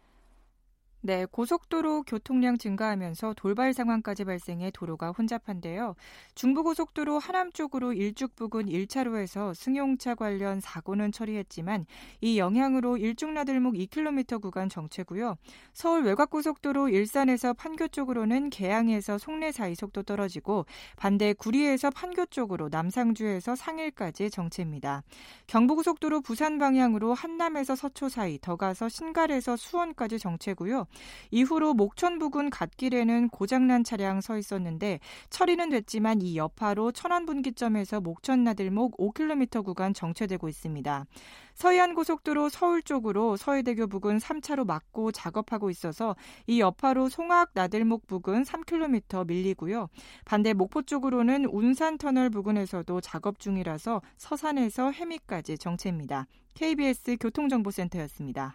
네, 고속도로 교통량 증가하면서 돌발 상황까지 발생해 도로가 혼잡한데요. 중부고속도로 하남 쪽으로 일죽 부근 1차로에서 승용차 관련 사고는 처리했지만 이 영향으로 일중나들목 2km 구간 정체고요. 서울 외곽고속도로 일산에서 판교 쪽으로는 개항에서 송내 사이 속도 떨어지고 반대 구리에서 판교 쪽으로 남상주에서 상일까지 정체입니다. 경부고속도로 부산 방향으로 한남에서 서초 사이 더 가서 신갈에서 수원까지 정체고요. 이후로 목천 부근 갓길에는 고장난 차량 서 있었는데 처리는 됐지만 이 여파로 천안 분기점에서 목천 나들목 5km 구간 정체되고 있습니다. 서해안 고속도로 서울 쪽으로 서해대교 부근 3차로 막고 작업하고 있어서 이 여파로 송악 나들목 부근 3km 밀리고요. 반대 목포 쪽으로는 운산 터널 부근에서도 작업 중이라서 서산에서 해미까지 정체입니다. KBS 교통정보센터였습니다.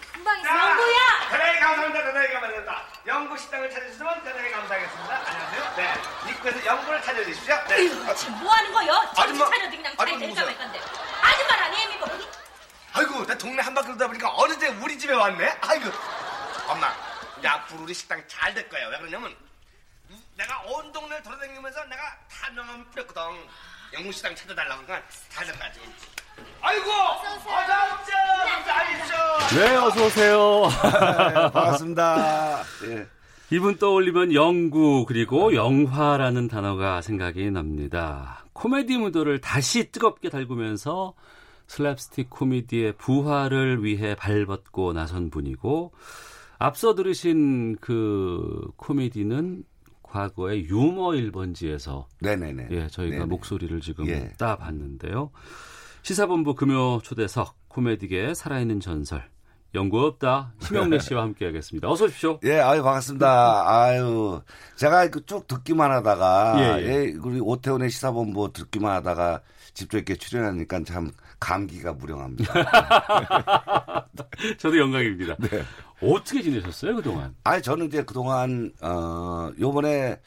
금방 있어. 영구야! 대단히 감사합니다. 대단히 감사합니다. 영구 식당을 찾으시면 대단히 감사하겠습니다. 안녕하세요. 네. 입구에서 영구를 찾아주십시오. 네. 이거 지금 뭐 하는 거요? 정신 아줌마, 차려도 그냥 잘 아줌마 누구세요? 말 건데. 아줌마라니 애미 뭐. 아이고, 나 동네 한 바퀴 돌다 보니까 어느새 우리 집에 왔네. 아이고. 엄마, 이제 앞으로 우리 식당이 잘될 거예요. 왜 그러냐면 내가 온 동네를 돌아다니면서 내가 다 명함을 뿌렸거든. 영구 식당 찾아달라고 될 거야, 지금. 아이고! 어서오세요! 어서오세요! 네, 어서 오세요. 반갑습니다. (laughs) 예. 이분 떠올리면 영구 그리고 영화라는 단어가 생각이 납니다. 코미디 무도를 다시 뜨겁게 달구면서 슬랩스틱 코미디의 부활을 위해 발벗고 나선 분이고 앞서 들으신 그 코미디는 과거의 유머 1번지에서 네네네. 예, 저희가 네네. 목소리를 지금 예. 따봤는데요. 시사본부 금요 초대석 코미디계의 살아있는 전설 연구 없다 심영래 씨와 함께하겠습니다. 어서 오십시오. 예, 아유, 반갑습니다. 아유, 제가 그쭉 듣기만 하다가, 예, 예, 예. 우리 오태훈의 시사본부 듣기만 하다가 직접 이렇게 출연하니까 참 감기가 무량합니다. (laughs) 저도 영광입니다. 네. 어떻게 지내셨어요 그동안? 아니, 저는 이제 그동안, 어, 요번에,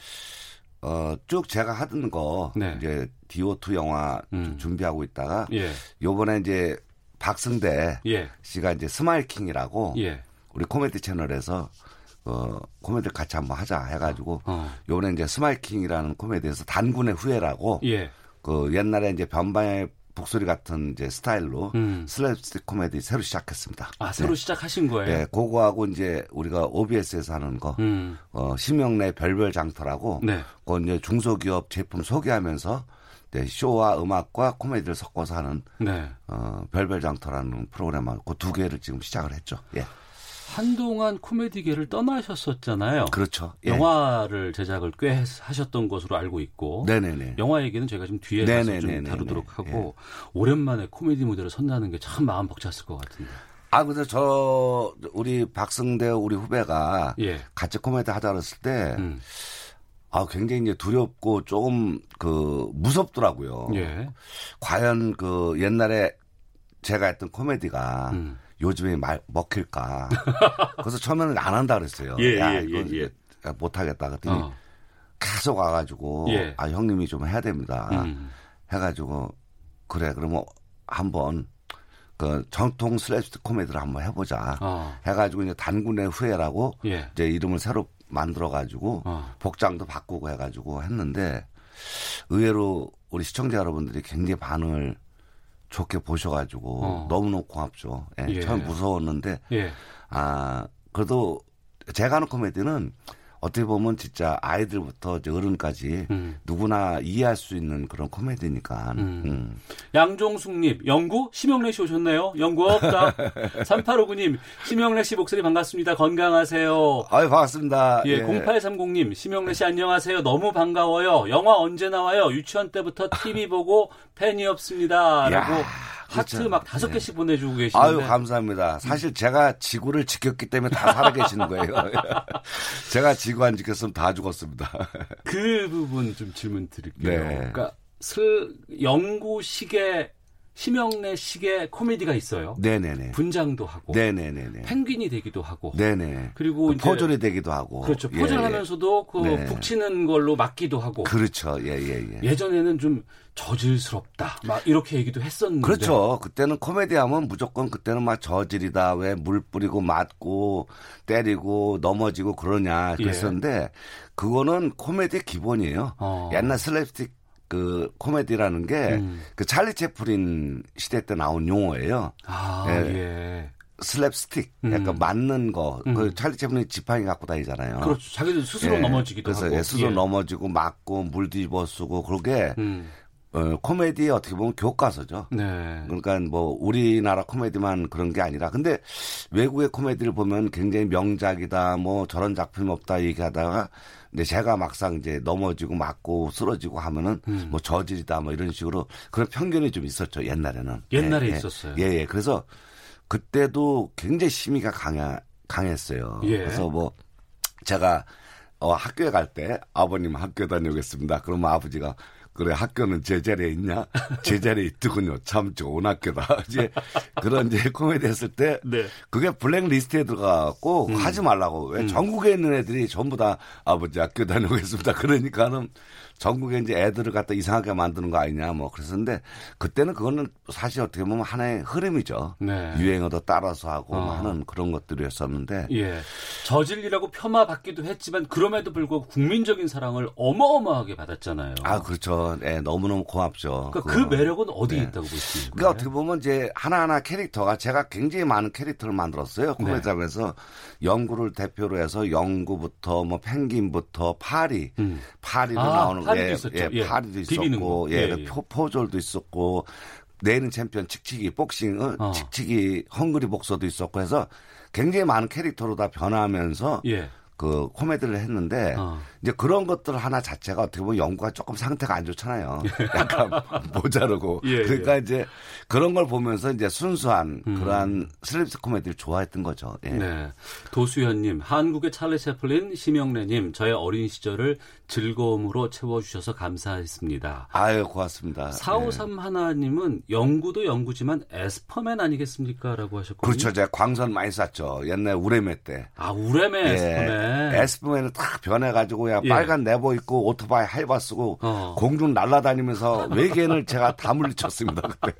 어, 쭉 제가 하던 거, 네. 이제 디워2 영화 음. 준비하고 있다가, 예, 요번에 이제 박승대 예, 씨가 이제 스마일킹이라고, 예. 우리 코미디 채널에서 어 코미디 같이 한번 하자 해가지고 어, 요번에 이제 스마일킹이라는 코미디에서 단군의 후예라고 예. 그 옛날에 이제 변방의 북소리 같은 이제 스타일로 음. 슬랩스틱 코미디 새로 시작했습니다. 아 새로 네. 시작하신 거예요? 네, 그거하고 이제 우리가 OBS에서 하는 거, 음, 어, 심형래 별별 장터라고, 네. 그 이제 중소기업 제품 소개하면서 네, 쇼와 음악과 코미디를 섞어서 하는 네. 어, 별별 장터라는 프로그램하고 그 두 개를 지금 시작을 했죠. 예, 한동안 코미디계를 떠나셨었잖아요. 그렇죠. 예. 영화를 제작을 꽤 하셨던 것으로 알고 있고 네네네. 영화 얘기는 제가 좀 뒤에 가서 좀 네네네네네. 다루도록 하고 오랜만에 코미디 무대를 선다는 게 참 마음 벅찼을 것 같은데. 아, 근데 저, 우리 박승대 우리 후배가 예. 같이 코미디 하자 그랬을 때, 음. 아, 굉장히 이제 두렵고 조금 그 무섭더라고요. 예. 과연 그 옛날에 제가 했던 코미디가 음. 요즘에 말, 먹힐까. (laughs) 그래서 처음에는 안 한다 그랬어요. 예, 야, 예, 이건 예, 예. 이제 못하겠다. 그랬더니 어. 계속 와가지고, 예. 아, 형님이 좀 해야 됩니다. 음. 해가지고, 그래, 그러면 한번 그 정통 슬랩스틱 코미디를 한번 해보자. 어. 해가지고 이제 단군의 후예라고 예. 이제 이름을 새로 만들어가지고 어. 복장도 바꾸고 해가지고 했는데 의외로 우리 시청자 여러분들이 굉장히 반응을 좋게 보셔가지고 어. 너무너무 고맙죠. 예, 예. 처음 무서웠는데 예. 아 그래도 제가 하는 코미디는 어떻게 보면 진짜 아이들부터 어른까지 음. 누구나 이해할 수 있는 그런 코미디니까. 음. 음. 양종숙님, 영구? 심영래 씨 오셨네요. 영구 없다. (laughs) 3859님, 심영래 씨 목소리 반갑습니다. 건강하세요. 아유 반갑습니다. 예, 0830님, 심영래 씨 안녕하세요. 너무 반가워요. 영화 언제 나와요? 유치원 때부터 TV 보고 팬이었습니다. 라고 야, 하트 진짜. 막 다섯 네. 개씩 보내주고 계시는데. 아유 감사합니다. 사실 제가 지구를 지켰기 때문에 다 살아계시는 거예요. (laughs) 제가 지구 안 지켰으면 다 죽었습니다. 그 부분 좀 질문 드릴게요. 네. 그러니까 슬 영구식의 심영래 식의 코미디가 있어요. 네네네. 분장도 하고 네네네네. 펭귄이 되기도 하고 네네. 그리고 그 이제 포졸이 되기도 하고. 그렇죠. 예, 포즈를 예. 하면서도 그 네. 북치는 걸로 막기도 하고 그렇죠. 예, 예, 예. 예전에는 좀 저질스럽다 막 이렇게 얘기도 했었는데 그렇죠. 그때는 코미디 하면 무조건 그때는 막 저질이다. 왜 물 뿌리고 맞고 때리고 넘어지고 그러냐 그랬었는데 그거는 코미디의 기본이에요. 어. 옛날 슬랩스틱 그 코미디라는 게그 음. 찰리 채플린 시대 때 나온 용어예요. 아, 예. 예. 슬랩스틱, 음. 약간 맞는 거. 음. 그 찰리 채플린이 지팡이 갖고 다니잖아요. 그렇죠. 자기들 스스로 예. 넘어지기도 그래서 하고 예, 스스로 예. 넘어지고 맞고 물 뒤집어 쓰고 그러게 음. 어, 코미디에 어떻게 보면 교과서죠. 네. 그러니까 뭐 우리나라 코미디만 그런 게 아니라 근데 외국의 코미디를 보면 굉장히 명작이다 뭐 저런 작품이 없다 얘기하다가 근데 제가 막상 이제 넘어지고 맞고 쓰러지고 하면은 음. 뭐 저질이다 뭐 이런 식으로 그런 편견이 좀 있었죠 옛날에는 옛날에 예, 예. 있었어요. 예, 예. 그래서 그때도 굉장히 심의가 강해 강했어요. 예. 그래서 뭐 제가 어, 학교에 갈 때 아버님 학교 다녀오겠습니다. 그러면 아버지가 그래 학교는 제자리에 있냐? 제자리에 있더군요. 참 좋은 학교다. (laughs) 이제 그런 이제 코미디 했을 때 네. 그게 블랙리스트에 들어가고 하지 말라고. 왜 전국에 있는 애들이 전부 다 아버지 학교 다녀오겠습니다. 그러니까는 전국에 이제 애들을 갖다 이상하게 만드는 거 아니냐 뭐 그랬었는데 그때는 그거는 사실 어떻게 보면 하나의 흐름이죠. 네. 유행어도 따라서 하고 어. 하는 그런 것들이었었는데 예. 저질이라고 폄하받기도 했지만 그럼에도 불구하고 국민적인 사랑을 어마어마하게 받았잖아요. 아 그렇죠. 네, 너무너무 고맙죠. 그러니까 그. 매력은 어디에 네. 있다고 보시는 그러니까 거예요? 어떻게 보면 이제 하나하나 캐릭터가 제가 굉장히 많은 캐릭터를 만들었어요. 네. 코미디하면서 영구를 대표로 해서 영구부터 뭐 펭귄부터 파리, 음. 파리로 아, 나오는 파리도 예, 있었죠. 예, 예. 파리도 비비는 있었고 거. 예, 예, 예. 포, 포졸도 있었고 내일은 챔피언 칙칙이 복싱 어, 어. 칙칙이 헝그리 복서도 있었고 해서 굉장히 많은 캐릭터로 다 변하면서 예. 그 코미디를 했는데 어. 이제 그런 것들 하나 자체가 어떻게 보면 영구가 조금 상태가 안 좋잖아요. (laughs) 약간 모자르고 예, 그러니까 이제 그런 걸 보면서 이제 순수한 음. 그러한 슬랩스틱 코미디를 좋아했던 거죠. 예. 네. 도수현님, 한국의 찰리 채플린, 심형래님, 저의 어린 시절을 즐거움으로 채워주셔서 감사했습니다. 아유 고맙습니다. 4531 하나님은 영구도 영구지만 에스퍼맨 아니겠습니까? 라고 하셨거든요. 그렇죠. 제가 광선 많이 쐈죠. 옛날 우레메 때. 아, 우레메 에스퍼맨. 에스퍼맨은 딱 변해가지고 야 예. 빨간 내복 입고 오토바이 하이바 쓰고 어. 공중 날아다니면서 외계인을 제가 다 물리쳤습니다 그때.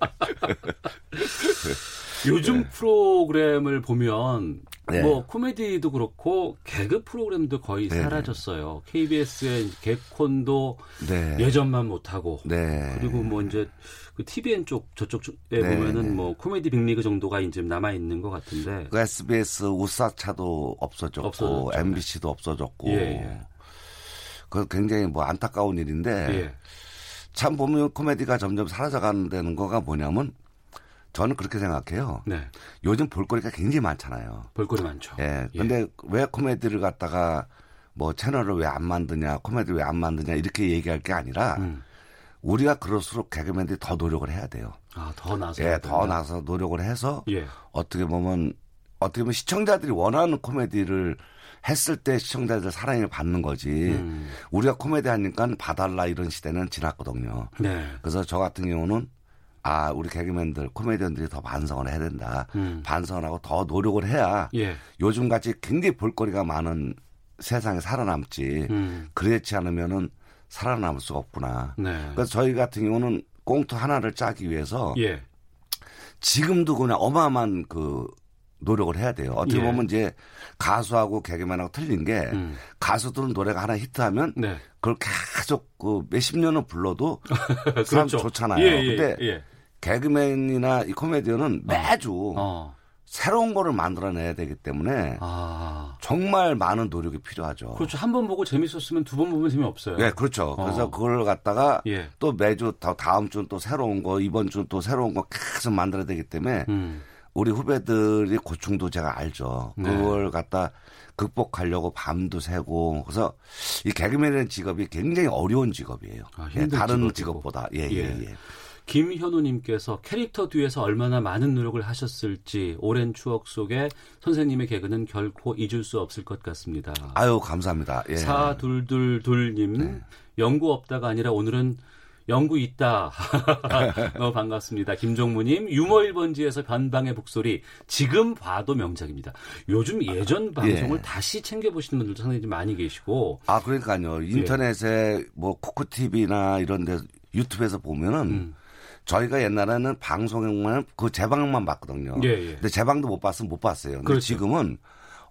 (laughs) 요즘 프로그램을 보면 네. 뭐 코미디도 그렇고 개그 프로그램도 거의 네. 사라졌어요. KBS의 개콘도 네. 예전만 못하고 네. 그리고 뭐 이제 그 TVN 쪽 저쪽에 네, 보면은 네. 뭐 코미디 빅리그 정도가 이제 남아 있는 것 같은데 그 SBS 우사차도 없어졌고 없어졌죠. MBC도 없어졌고 예, 예. 그 굉장히 뭐 안타까운 일인데 예. 참 보면 코미디가 점점 사라져가는 거가 뭐냐면 저는 그렇게 생각해요. 네. 요즘 볼거리가 굉장히 많잖아요. 볼거리 많죠. 예. 근데 왜 코미디를 갖다가 뭐 채널을 왜 안 만드냐, 코미디 왜 안 만드냐 이렇게 얘기할 게 아니라 음. 우리가 그럴수록 개그맨들이 더 노력을 해야 돼요. 아, 더 나서 예, 더 나서 노력을 해서 예. 어떻게 보면 어떻게 보면 시청자들이 원하는 코미디를 했을 때 시청자들 사랑을 받는 거지. 음. 우리가 코미디 하니까 봐달라 이런 시대는 지났거든요. 네. 그래서 저 같은 경우는 아 우리 개그맨들 코미디언들이 더 반성을 해야 된다. 음. 반성을 하고 더 노력을 해야 예. 요즘 같이 굉장히 볼거리가 많은 세상에 살아남지. 음. 그렇지 않으면은 살아남을 수가 없구나. 네. 그래서 저희 같은 경우는 꽁트 하나를 짜기 위해서 예. 지금도 그냥 어마어마한 그 노력을 해야 돼요. 어떻게 예. 보면 이제 가수하고 개그맨하고 틀린 게 음. 가수들은 노래가 하나 히트하면 네. 그걸 계속 그 몇십 년을 불러도 (laughs) 사람 그렇죠. 좋잖아요. 예, 예, 근데 예. 개그맨이나 이 코미디언은 매주 어. 새로운 거를 만들어내야 되기 때문에 아. 정말 많은 노력이 필요하죠. 그렇죠. 한 번 보고 재밌었으면 두 번 보면 재미없어요. 네, 그렇죠. 그래서 어. 그걸 갖다가 예. 또 매주 더 다음 주는 또 새로운 거, 이번 주는 또 새로운 거 계속 만들어야 되기 때문에 음. 우리 후배들이 고충도 제가 알죠. 네. 그걸 갖다 극복하려고 밤도 새고 그래서 이 개그맨이라는 직업이 굉장히 어려운 직업이에요. 아, 예, 다른. 직업보다 예, 예. 예, 예. 김현우님께서 캐릭터 뒤에서 얼마나 많은 노력을 하셨을지 오랜 추억 속에 선생님의 개그는 결코 잊을 수 없을 것 같습니다. 아유 감사합니다. 예. 사둘둘둘님 연구 없다가 아니라 오늘은 연구 있다. 너무 (laughs) 반갑습니다. 김종무님 유머 1번지에서 변방의 북소리 지금 봐도 명작입니다. 요즘 예전 방송을 예. 다시 챙겨보시는 분들도 상당히 좀 많이 계시고 아 그러니까요. 예. 인터넷에 뭐 코코 TV나 이런 데 유튜브에서 보면은 음. 저희가 옛날에는 방송만 그 재방만 봤거든요. 예, 예. 근데 재방도 못 봤으면 못 봤어요. 근데 그렇죠. 지금은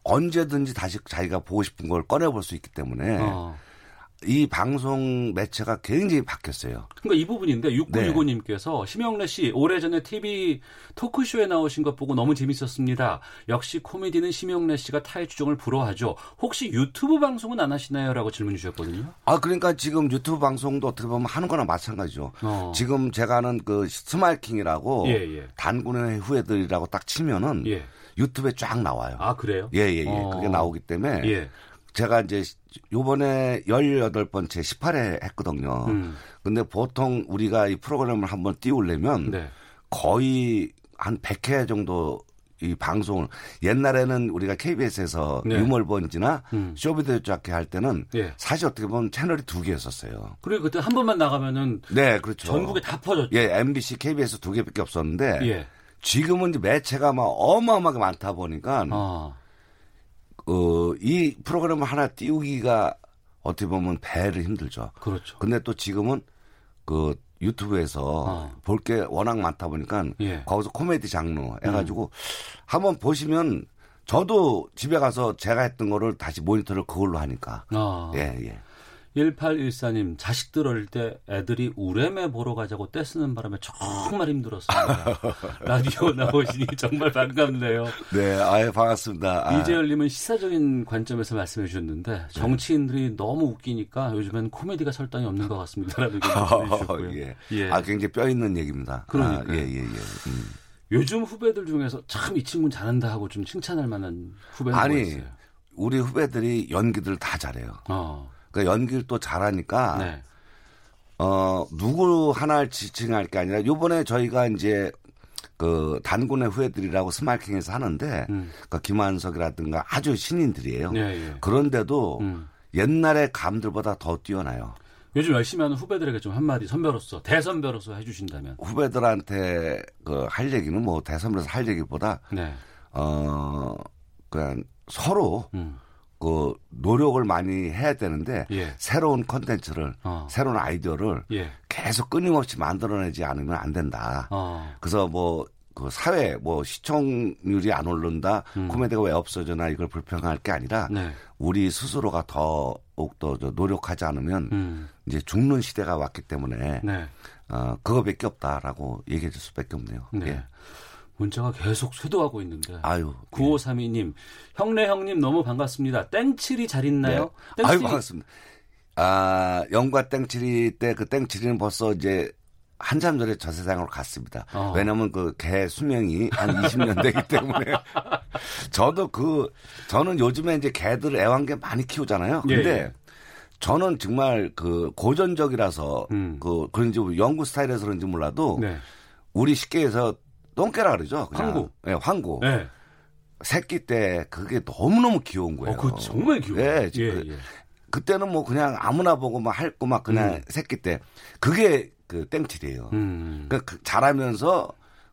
언제든지 다시 자기가 보고 싶은 걸 꺼내 볼 수 있기 때문에 어. 이 방송 매체가 굉장히 바뀌었어요. 그러니까 이 부분인데 네. 6965님께서 심영래 씨 오래전에 TV 토크쇼에 나오신 것 보고 너무 재밌었습니다. 역시 코미디는 심영래 씨가 타의 추종을 불허하죠. 혹시 유튜브 방송은 안 하시나요? 라고 질문 주셨거든요. 아 그러니까 지금 유튜브 방송도 어떻게 보면 하는 거나 마찬가지죠. 어. 지금 제가 하는 그 스마일킹이라고 예, 예. 단군의 후예들이라고 딱 치면은 예. 유튜브에 쫙 나와요. 아, 그래요? 예예예. 어. 그게 나오기 때문에 예. 제가 이제 요번에 18번째 18회 했거든요. 음. 근데 보통 우리가 이 프로그램을 한번 띄우려면 네. 거의 한 100회 정도 이 방송을 옛날에는 우리가 KBS에서 네. 유머 1번지나 음. 쇼 비디오 자키 할 때는 예. 사실 어떻게 보면 채널이 두 개였었어요. 그리고 그때 한 번만 나가면은 네, 그렇죠. 전국에 다 퍼졌죠. 예, MBC, KBS 두 개밖에 없었는데 예. 지금은 이제 매체가 막 어마어마하게 많다 보니까 아. 어, 이 프로그램을 하나 띄우기가 어떻게 보면 배를 힘들죠. 그렇죠. 근데 또 지금은 그 유튜브에서 어. 볼게 워낙 많다 보니까 예. 거기서 코미디 장르 해가지고 한번 보시면 저도 집에 가서 제가 했던 거를 다시 모니터를 그걸로 하니까. 아. 예, 예. 1814님, 자식들 어릴 때 애들이 우레메 보러 가자고 떼쓰는 바람에 정말 힘들었습니다. (laughs) 라디오 나오시니 정말 반갑네요. 네, 아예 반갑습니다. 아, 이재열님은 시사적인 관점에서 말씀해 주셨는데 정치인들이 너무 웃기니까 요즘엔 코미디가 설당이 없는 것 같습니다라는 의견 보내주셨고요. (laughs) 예. 예. 아, 굉장히 뼈 있는 얘기입니다. 그러니까요. 아, 예, 예, 예. 음. 요즘 후배들 중에서 참 이 친구는 잘한다 하고 좀 칭찬할 만한 후배는 뭐 아니, 있어요? 우리 후배들이 연기들 다 잘해요. 어. 그 연기를 또 잘하니까 네. 어 누구 하나를 지칭할 게 아니라 요번에 저희가 이제 그 단군의 후예들이라고 스마이킹에서 하는데 음. 그 김한석이라든가 아주 신인들이에요. 예, 예. 그런데도 음. 옛날의 감들보다 더 뛰어나요. 요즘 열심히 하는 후배들에게 좀 한마디 선배로서 대선배로서 해주신다면 후배들한테 그 할 얘기는 뭐 대선배에서 할 얘기보다 네. 어 그냥 서로 음. 그 노력을 많이 해야 되는데 예. 새로운 컨텐츠를 어. 새로운 아이디어를 예. 계속 끊임없이 만들어내지 않으면 안 된다. 어. 그래서 뭐 그 사회 뭐 시청률이 안 오른다 음. 코미디가 왜 없어져나 이걸 불평할 게 아니라 네. 우리 스스로가 더욱 더 노력하지 않으면 음. 이제 죽는 시대가 왔기 때문에 네. 어 그거밖에 없다라고 얘기해 줄 수밖에 없네요. 네. 예. 문자가 계속 쇄도하고 있는데. 아유. 9532님, 형네 형님 너무 반갑습니다. 땡칠이 잘 있나요? 네. 아유 반갑습니다. 아 영과 땡칠이 때 그 땡칠이는 벌써 이제 한참 전에 저 세상으로 갔습니다. 어. 왜냐하면 그 개 수명이 한 20년 되기 (laughs) 때문에 저도 그 저는 요즘에 이제 개들 애완개 많이 키우잖아요. 예, 근데 예. 저는 정말 그 고전적이라서 음. 그 그런지 영구 스타일에서 그런지 몰라도 네. 우리 쉽게 해서 똥개라 그러죠. 그냥. 황구. 네, 황구. 네. 새끼 때 그게 너무너무 귀여운 거예요. 어, 그 정말 귀여워요. 예, 예, 그- 예. 그때는 뭐 그냥 아무나 보고 막 할 거 막 그냥 음. 새끼 때 그게 그 땡칠이에요. 음. 그러니까 그 자라면서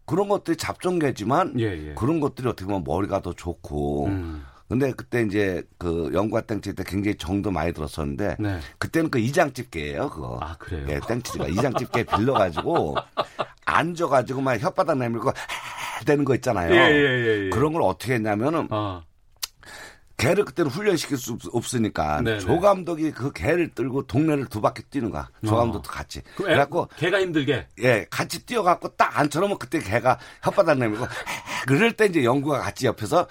그런 것들이 잡종개지만 예, 예. 그런 것들이 어떻게 보면 머리가 더 좋고 음. 근데 그때 이제 그 영과 땡칠 때 굉장히 정도 많이 들었었는데 네. 그때는 그 이장집게예요 그거. 아, 그래요? 예, 땡칠이가 이장집게 빌려가지고 (laughs) 앉아가지고 막 혓바닥 내밀고 되는 거 있잖아요. 예, 예, 예, 예. 그런 걸 어떻게 했냐면은 아, 개를 그때는 훈련시킬 수 없- 없으니까 네네. 조 감독이 그 개를 들고 동네를 두 바퀴 뛰는 거야. 조 어. 감독도 같이. 그래갖고 개가 힘들게. 예 같이 뛰어갖고 딱 앉혀놓으면 그때 개가 혓바닥 내밀고 그럴 때 이제 영구가 같이 옆에서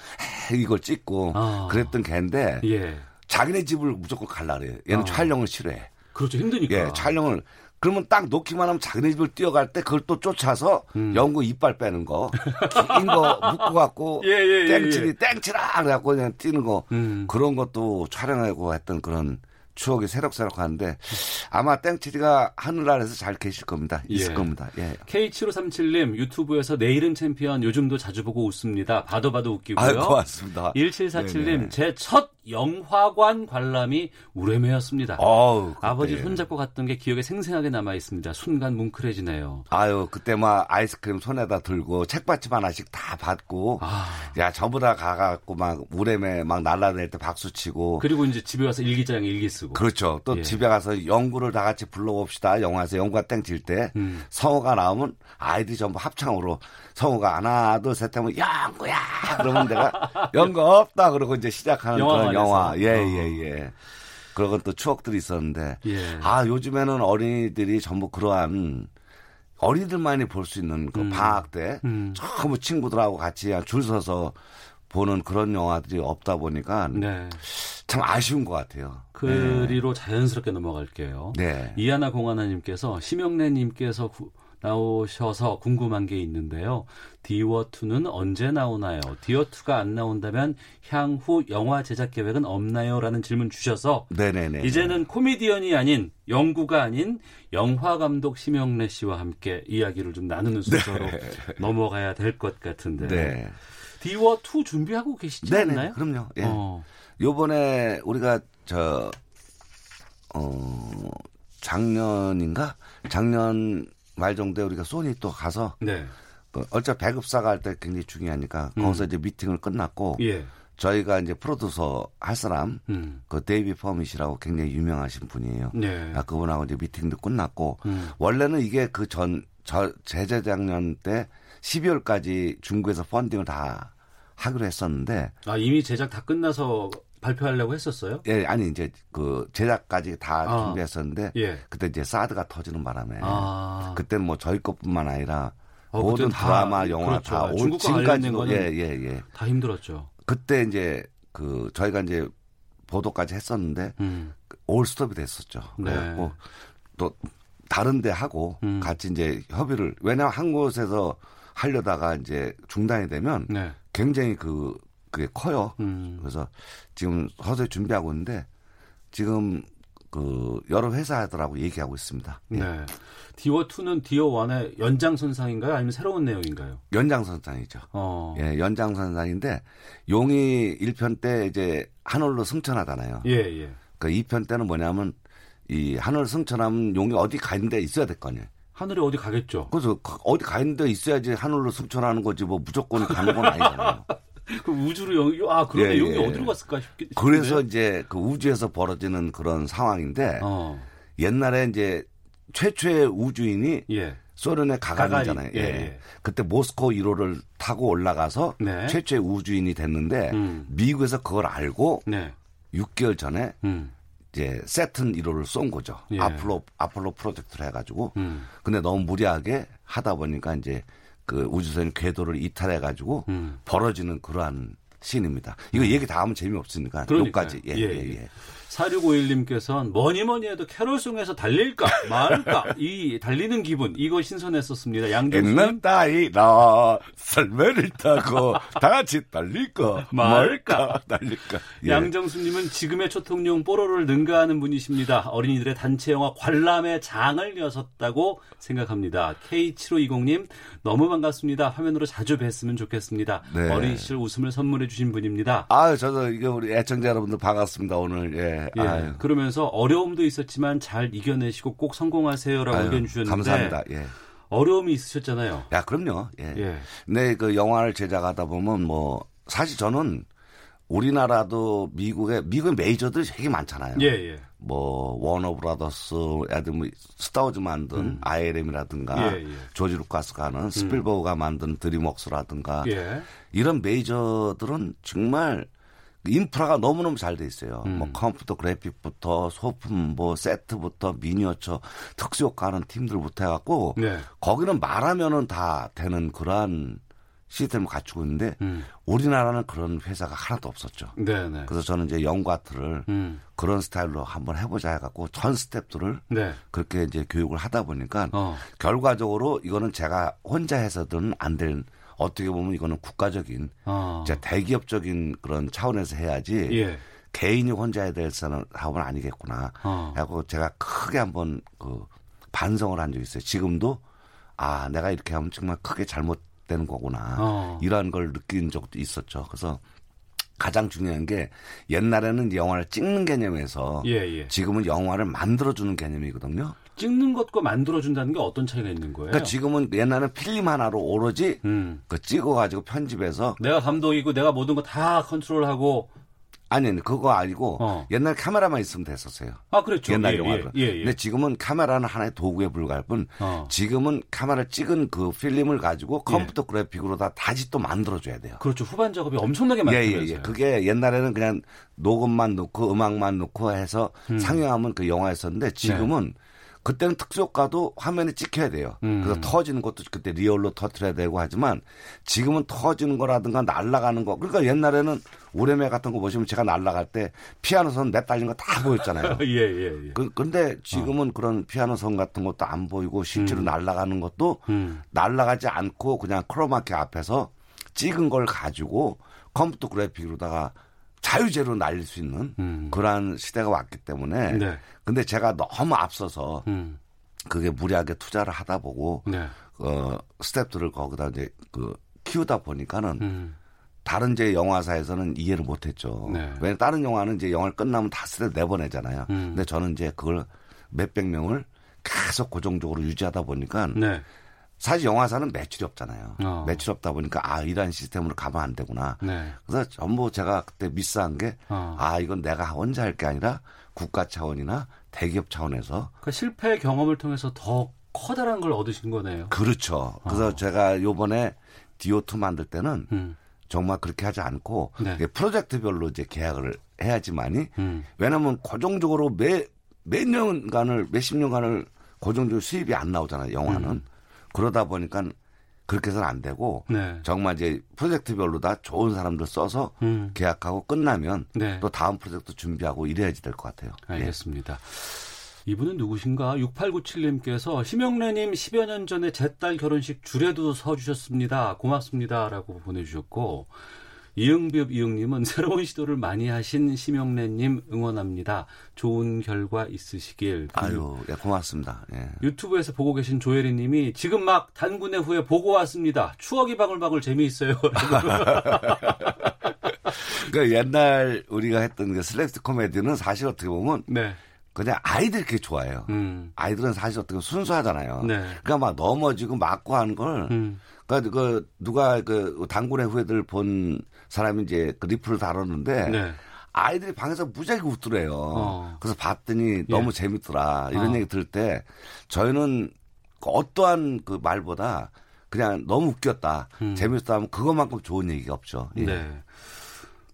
이걸 찍고 아. 그랬던 개인데 예. 자기네 집을 무조건 갈라 그래요. 얘는 아. 촬영을 싫어해. 그렇죠. 힘드니까. 예, 촬영을 그러면 딱 놓기만 하면 자기네 집을 뛰어갈 때 그걸 또 쫓아서 음. 영구 이빨 빼는 거, 긴 거 묶고 갖고 (laughs) 예, 예, 예, 땡칠이 예. 땡칠아 그래갖고 그냥 뛰는 거 음. 그런 것도 촬영하고 했던 그런 추억이 새록새록하는데 아마 땡칠이가 하늘나라에서 잘 계실 겁니다. 있을 예. 겁니다. 예. K7537님 유튜브에서 내일은 챔피언 요즘도 자주 보고 웃습니다. 봐도 봐도 웃기고요. 아유, 고맙습니다. 1747님 네네. 제 첫 영화관 관람이 우뢰매였습니다. 어우. 아버지 손잡고 갔던 게 기억에 생생하게 남아 있습니다. 순간 뭉클해지네요. 아유, 그때 막 아이스크림 손에다 들고 책받침 하나씩 다 받고, 아. 야, 저보다 가갖고 막 우레메 막 날라다닐 때 박수 치고, 그리고 이제 집에 와서 일기장에 일기 쓰고. 그렇죠. 또 예. 집에 가서 연구를 다 같이 불러봅시다. 영화에서 연구가 땡칠 때 음. 성우가 나오면 아이들이 전부 합창으로 성우가 하나 둘셋 하면 연구야 그러면 내가 (laughs) 연구 없다 그러고 이제 시작하는 그런. 영화. 예, 어. 예, 예. 그런 또 추억들이 있었는데 예. 아 요즘에는 어린이들이 전부 그러한 어린이들만이 볼 수 있는 그 음. 방학 때 음. 전부 친구들하고 같이 줄 서서 보는 그런 영화들이 없다 보니까 네. 참 아쉬운 것 같아요. 그리로 자연스럽게 넘어갈게요. 네. 이하나 공하나님께서 심영래님께서 구- 나오셔서 궁금한 게 있는데요. 디워2는 언제 나오나요? 디워2가 안 나온다면 향후 영화 제작 계획은 없나요? 라는 질문 주셔서 네네네. 이제는 코미디언이 아닌 연구가 아닌 영화 감독 심영래 씨와 함께 이야기를 좀 나누는 순서로 넘어가야 될 것 같은데 네. 디워 2 준비하고 계시지 네네, 않나요? 그럼요. 예. 어. 요번에 우리가 저, 어, 작년인가? 작년 말 정도에 우리가 소니 또 가서 네. 그 어차피 배급사가 할 때 굉장히 중요하니까 음. 거기서 이제 미팅을 끝났고 예. 저희가 이제 프로듀서 할 사람 음. 그 데이빗 퍼멋이라고 굉장히 유명하신 분이에요. 네. 아, 그분하고 이제 미팅도 끝났고 음. 원래는 이게 그 전 저 재재작년 때 12월까지 중국에서 펀딩을 다 하기로 했었는데 아, 이미 제작 다 끝나서 발표하려고 했었어요? 예 아니 이제 그 제작까지 다 아. 준비했었는데 예. 그때 이제 사드가 터지는 바람에 아. 그때는 뭐 저희 것뿐만 아니라 어, 모든 드라마 영화 그렇죠. 다 올- 지금까지도 거는 예예 예. 다 힘들었죠. 그때 이제 그 저희가 이제 보도까지 했었는데 음. 올 스톱이 됐었죠. 네. 그래갖고 또 다른 데 하고 음. 같이 이제 협의를 왜냐하면 한 곳에서 하려다가 이제 중단이 되면 네. 굉장히 그 그게 커요. 음. 그래서 지금 서서히 준비하고 있는데 지금 그 여러 회사들하고 얘기하고 있습니다. 예. 네. 디워 2는 디워 1의 연장선상인가요? 아니면 새로운 내용인가요? 연장선상이죠. 어. 예, 연장선상인데 용이 1편 때 이제 한올로 승천하잖아요. 예, 예. 그 2편 때는 뭐냐면 이 한올 승천하면 용이 어디 가 있는 데 있어야 될 거 아니에요. 하늘에 어디 가겠죠? 그래서 그 어디 가 있는 데 있어야지 하늘로 승천하는 거지 뭐 무조건 가는 건 아니잖아요. (laughs) 그 우주로 영, 아, 그러네. 예, 용이 예. 어디로 갔을까 싶 그래서 이제 그 우주에서 벌어지는 그런 상황인데 어. 옛날에 이제 최초의 우주인이 예. 소련의 가가린이잖아요. 가가린, 예, 예. 예. 그때 모스코 1호를 타고 올라가서 네. 최초의 우주인이 됐는데 음. 미국에서 그걸 알고 네. 6개월 전에 음. 이제 세튼 1호를 쏜 거죠. 예. 아폴로 아폴로 프로젝트를 해가지고. 음. 근데 너무 무리하게 하다 보니까 이제 그 우주선 궤도를 이탈해가지고 음. 벌어지는 그러한 씬입니다. 이거 얘기 다 하면 재미없으니까 그러니까요. 여기까지. 예, 예, 예, 예. 4651님께서는 뭐니 뭐니 해도 캐롤송에서 달릴까 말까 이 달리는 기분 이거 신선했었습니다. 양정수님 있는 따위라 설매를 타고 다 같이 달릴까 말까? 달릴까. 예. 양정수님은 지금의 초통령 뽀로로를 능가하는 분이십니다. 어린이들의 단체 영화 관람의 장을 여섰다고 생각합니다. K7520님 너무 반갑습니다. 화면으로 자주 뵀으면 좋겠습니다. 네. 어린 시절 웃음을 선물해 주신 분입니다. 아유, 저도 이게 우리 애청자 여러분들 반갑습니다. 오늘 예. 예. 그러면서 어려움도 있었지만 잘 이겨내시고 꼭 성공하세요라고 아유, 의견 주셨는데 감사합니다. 예. 어려움이 있으셨잖아요. 야, 그럼요. 예. 예. 근데 그 영화를 제작하다 보면 뭐 사실 저는 우리나라도 미국에 미국의 메이저들이 되게 많잖아요. 예, 예. 뭐 워너브라더스, 애들 뭐 스타워즈 만든 ILM이라든가 음. 예, 예. 조지 루카스가 하는 스필버그가 만든 드림웍스라든가 예. 이런 메이저들은 정말 인프라가 너무너무 잘 돼 있어요. 음. 뭐 컴퓨터 그래픽부터 소품 뭐 세트부터 미니어처 특수효과 하는 팀들부터 해갖고 네. 거기는 말하면은 다 되는 그러한 시스템을 갖추고 있는데 음. 우리나라는 그런 회사가 하나도 없었죠. 네, 네. 그래서 저는 이제 영구아트를 음. 그런 스타일로 한번 해보자 해갖고 전 스탭들을 네. 그렇게 이제 교육을 하다 보니까 어. 결과적으로 이거는 제가 혼자 해서는 안될 어떻게 보면 이거는 국가적인 어. 진짜 대기업적인 그런 차원에서 해야지 예. 개인이 혼자 해야 될 사업은 아니겠구나. 어. 하고 제가 크게 한번 그 반성을 한 적이 있어요. 지금도 아 내가 이렇게 하면 정말 크게 잘못되는 거구나. 어. 이러한 걸 느낀 적도 있었죠. 그래서 가장 중요한 게 옛날에는 영화를 찍는 개념에서 예, 예. 지금은 영화를 만들어주는 개념이거든요. 찍는 것과 만들어준다는 게 어떤 차이가 있는 거예요? 그러니까 지금은 옛날에는 필름 하나로 오로지 음. 그 찍어가지고 편집해서 내가 감독이고 내가 모든 거 다 컨트롤하고 아니 아니 그거 아니고 어. 옛날 카메라만 있으면 됐었어요. 아 그렇죠. 옛날 예. 예, 예, 예. 근데 지금은 카메라는 하나의 도구에 불과할 뿐 어. 지금은 카메라를 찍은 그 필름을 가지고 컴퓨터 그래픽으로 다 다시 또 만들어줘야 돼요. 그렇죠. 후반 작업이 엄청나게 예, 많다면서요. 예, 예. 그게 옛날에는 그냥 녹음만 넣고 음악만 넣고 해서 음. 상영하면 그 영화였었는데 지금은 그때는 특수효과도 화면에 찍혀야 돼요. 음. 그래서 터지는 것도 그때 리얼로 터트려야 되고 하지만 지금은 터지는 거라든가 날아가는 거. 그러니까 옛날에는 우뢰매 같은 거 보시면 제가 날아갈 때 피아노 선 매달린 거 다 보였잖아요. (laughs) 예, 예, 예. 그, 근데 지금은 그런 피아노 선 같은 것도 안 보이고 실제로 음. 날아가는 것도 음. 날아가지 않고 그냥 크로마키 앞에서 찍은 걸 가지고 컴퓨터 그래픽으로다가 자유자재로 날릴 수 있는 음. 그러한 시대가 왔기 때문에 네. 근데 제가 너무 앞서서 음. 그게 무리하게 투자를 하다 보고 네. 어 스탭들을 거기다 이제 그 키우다 보니까는 음. 다른 제 영화사에서는 이해를 못했죠. 네. 왜냐면 다른 영화는 이제 영화를 끝나면 다 스레 내보내잖아요. 음. 근데 저는 이제 그걸 몇백 명을 계속 고정적으로 유지하다 보니까 네. 사실 영화사는 매출이 없잖아요. 어. 매출이 없다 보니까 아 이런 시스템으로 가면 안 되구나. 네. 그래서 전부 제가 그때 미스한 게 어. 아 이건 내가 혼자 할 게 아니라 국가 차원이나 대기업 차원에서 그 실패 경험을 통해서 더 커다란 걸 얻으신 거네요. 그렇죠. 그래서 어. 제가 요번에 디오2 만들 때는 음. 정말 그렇게 하지 않고 네. 프로젝트별로 이제 계약을 해야지만이 음. 왜냐하면 고정적으로 매 몇 년간을 몇십 년간을 고정적으로 수입이 안 나오잖아요 영화는 음. 그러다 보니까 그렇게 해서는 안 되고 네. 정말 이제 프로젝트별로 다 좋은 사람들 써서 음. 계약하고 끝나면 네. 또 다음 프로젝트 준비하고 이래야지 될 것 같아요. 예. 알겠습니다. 이분은 누구신가? 6897님께서 심영래님 10여 년 전에 제 딸 결혼식 줄에도 서주셨습니다. 고맙습니다라고 보내주셨고 이응비읍 이응님은 (laughs) 새로운 시도를 많이 하신 심영래님 응원합니다. 좋은 결과 있으시길. 아유, 예, 고맙습니다. 예. 유튜브에서 보고 계신 조혜리님이 지금 막 단군회 후에 보고 왔습니다. 추억이 바글바글 재미있어요. (laughs) 그 옛날 우리가 했던 그 슬랩스틱 코미디는 사실 어떻게 보면 네. 그냥 아이들이 그렇게 좋아해요. 음. 아이들은 사실 어떻게 순수하잖아요. 네. 그러니까 막 넘어지고 맞고 하는 걸 음. 그러니까 그 누가 그 당군의 후예들 본 사람이 이제 그 리플을 다뤘는데 네. 아이들이 방에서 무지하게 웃더래요. 어. 그래서 봤더니 너무 예. 재밌더라. 이런 어. 얘기 들을 때 저희는 그 어떠한 그 말보다 그냥 너무 웃겼다. 음. 재밌었다 하면 그것만큼 좋은 얘기가 없죠. 예. 네.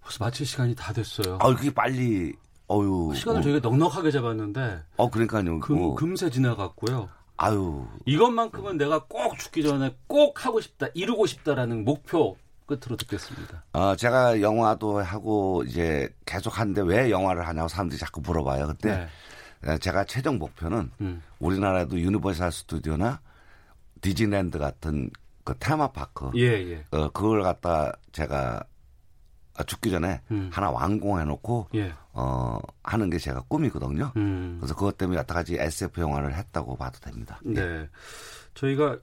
벌써 마칠 시간이 다 됐어요. 아, 그게 빨리 어유. 시간을 어, 저희가 넉넉하게 잡았는데 어 그러니까요. 금, 어. 금세 지나갔고요. 아유. 이것만큼은 내가 꼭 죽기 전에 꼭 하고 싶다, 이루고 싶다라는 목표 끝으로 듣겠습니다. 어, 제가 영화도 하고 이제 계속 하는데 왜 영화를 하냐고 사람들이 자꾸 물어봐요. 그때 에, 제가 최종 목표는 네. 음. 우리나라도 유니버설 스튜디오나 디즈니랜드 같은 그 테마파크 예, 예. 어, 그걸 갖다 제가 아, 죽기 전에 음. 하나 완공해 놓고 예. 어, 하는 게 제가 꿈이거든요. 음. 그래서 그것 때문에 여러 가지 SF 영화를 했다고 봐도 됩니다. 네. 저희가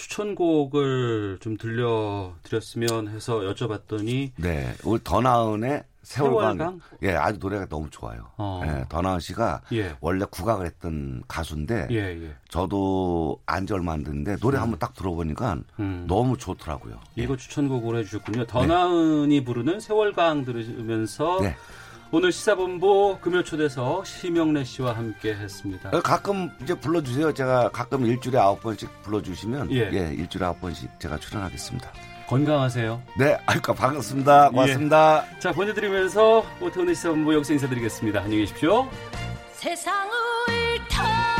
추천곡을 좀 들려드렸으면 해서 여쭤봤더니 네. 우리 더나은의 세월강. 세월강? 예, 아주 노래가 너무 좋아요. 어. 예, 더나은 씨가 예. 원래 국악을 했던 가수인데 예, 예. 저도 안지 얼마 안 됐는데 노래 한번 딱 들어보니까 음. 너무 좋더라고요. 이거 추천곡으로 해주셨군요. 더나은이 부르는 세월강 들으면서 네. 오늘 시사본부 금요 초대서 심영래 씨와 함께 했습니다. 어, 가끔 이제 불러주세요. 제가 가끔 일주일에 아홉 번씩 불러주시면 예. 예, 일주일에 아홉 번씩 제가 출연하겠습니다. 건강하세요. 네, 아이고 반갑습니다. 고맙습니다. 예. 자, 보내드리면서 오태훈의 시사본부 여기서 인사드리겠습니다. 안녕히 계십시오. 세상을 타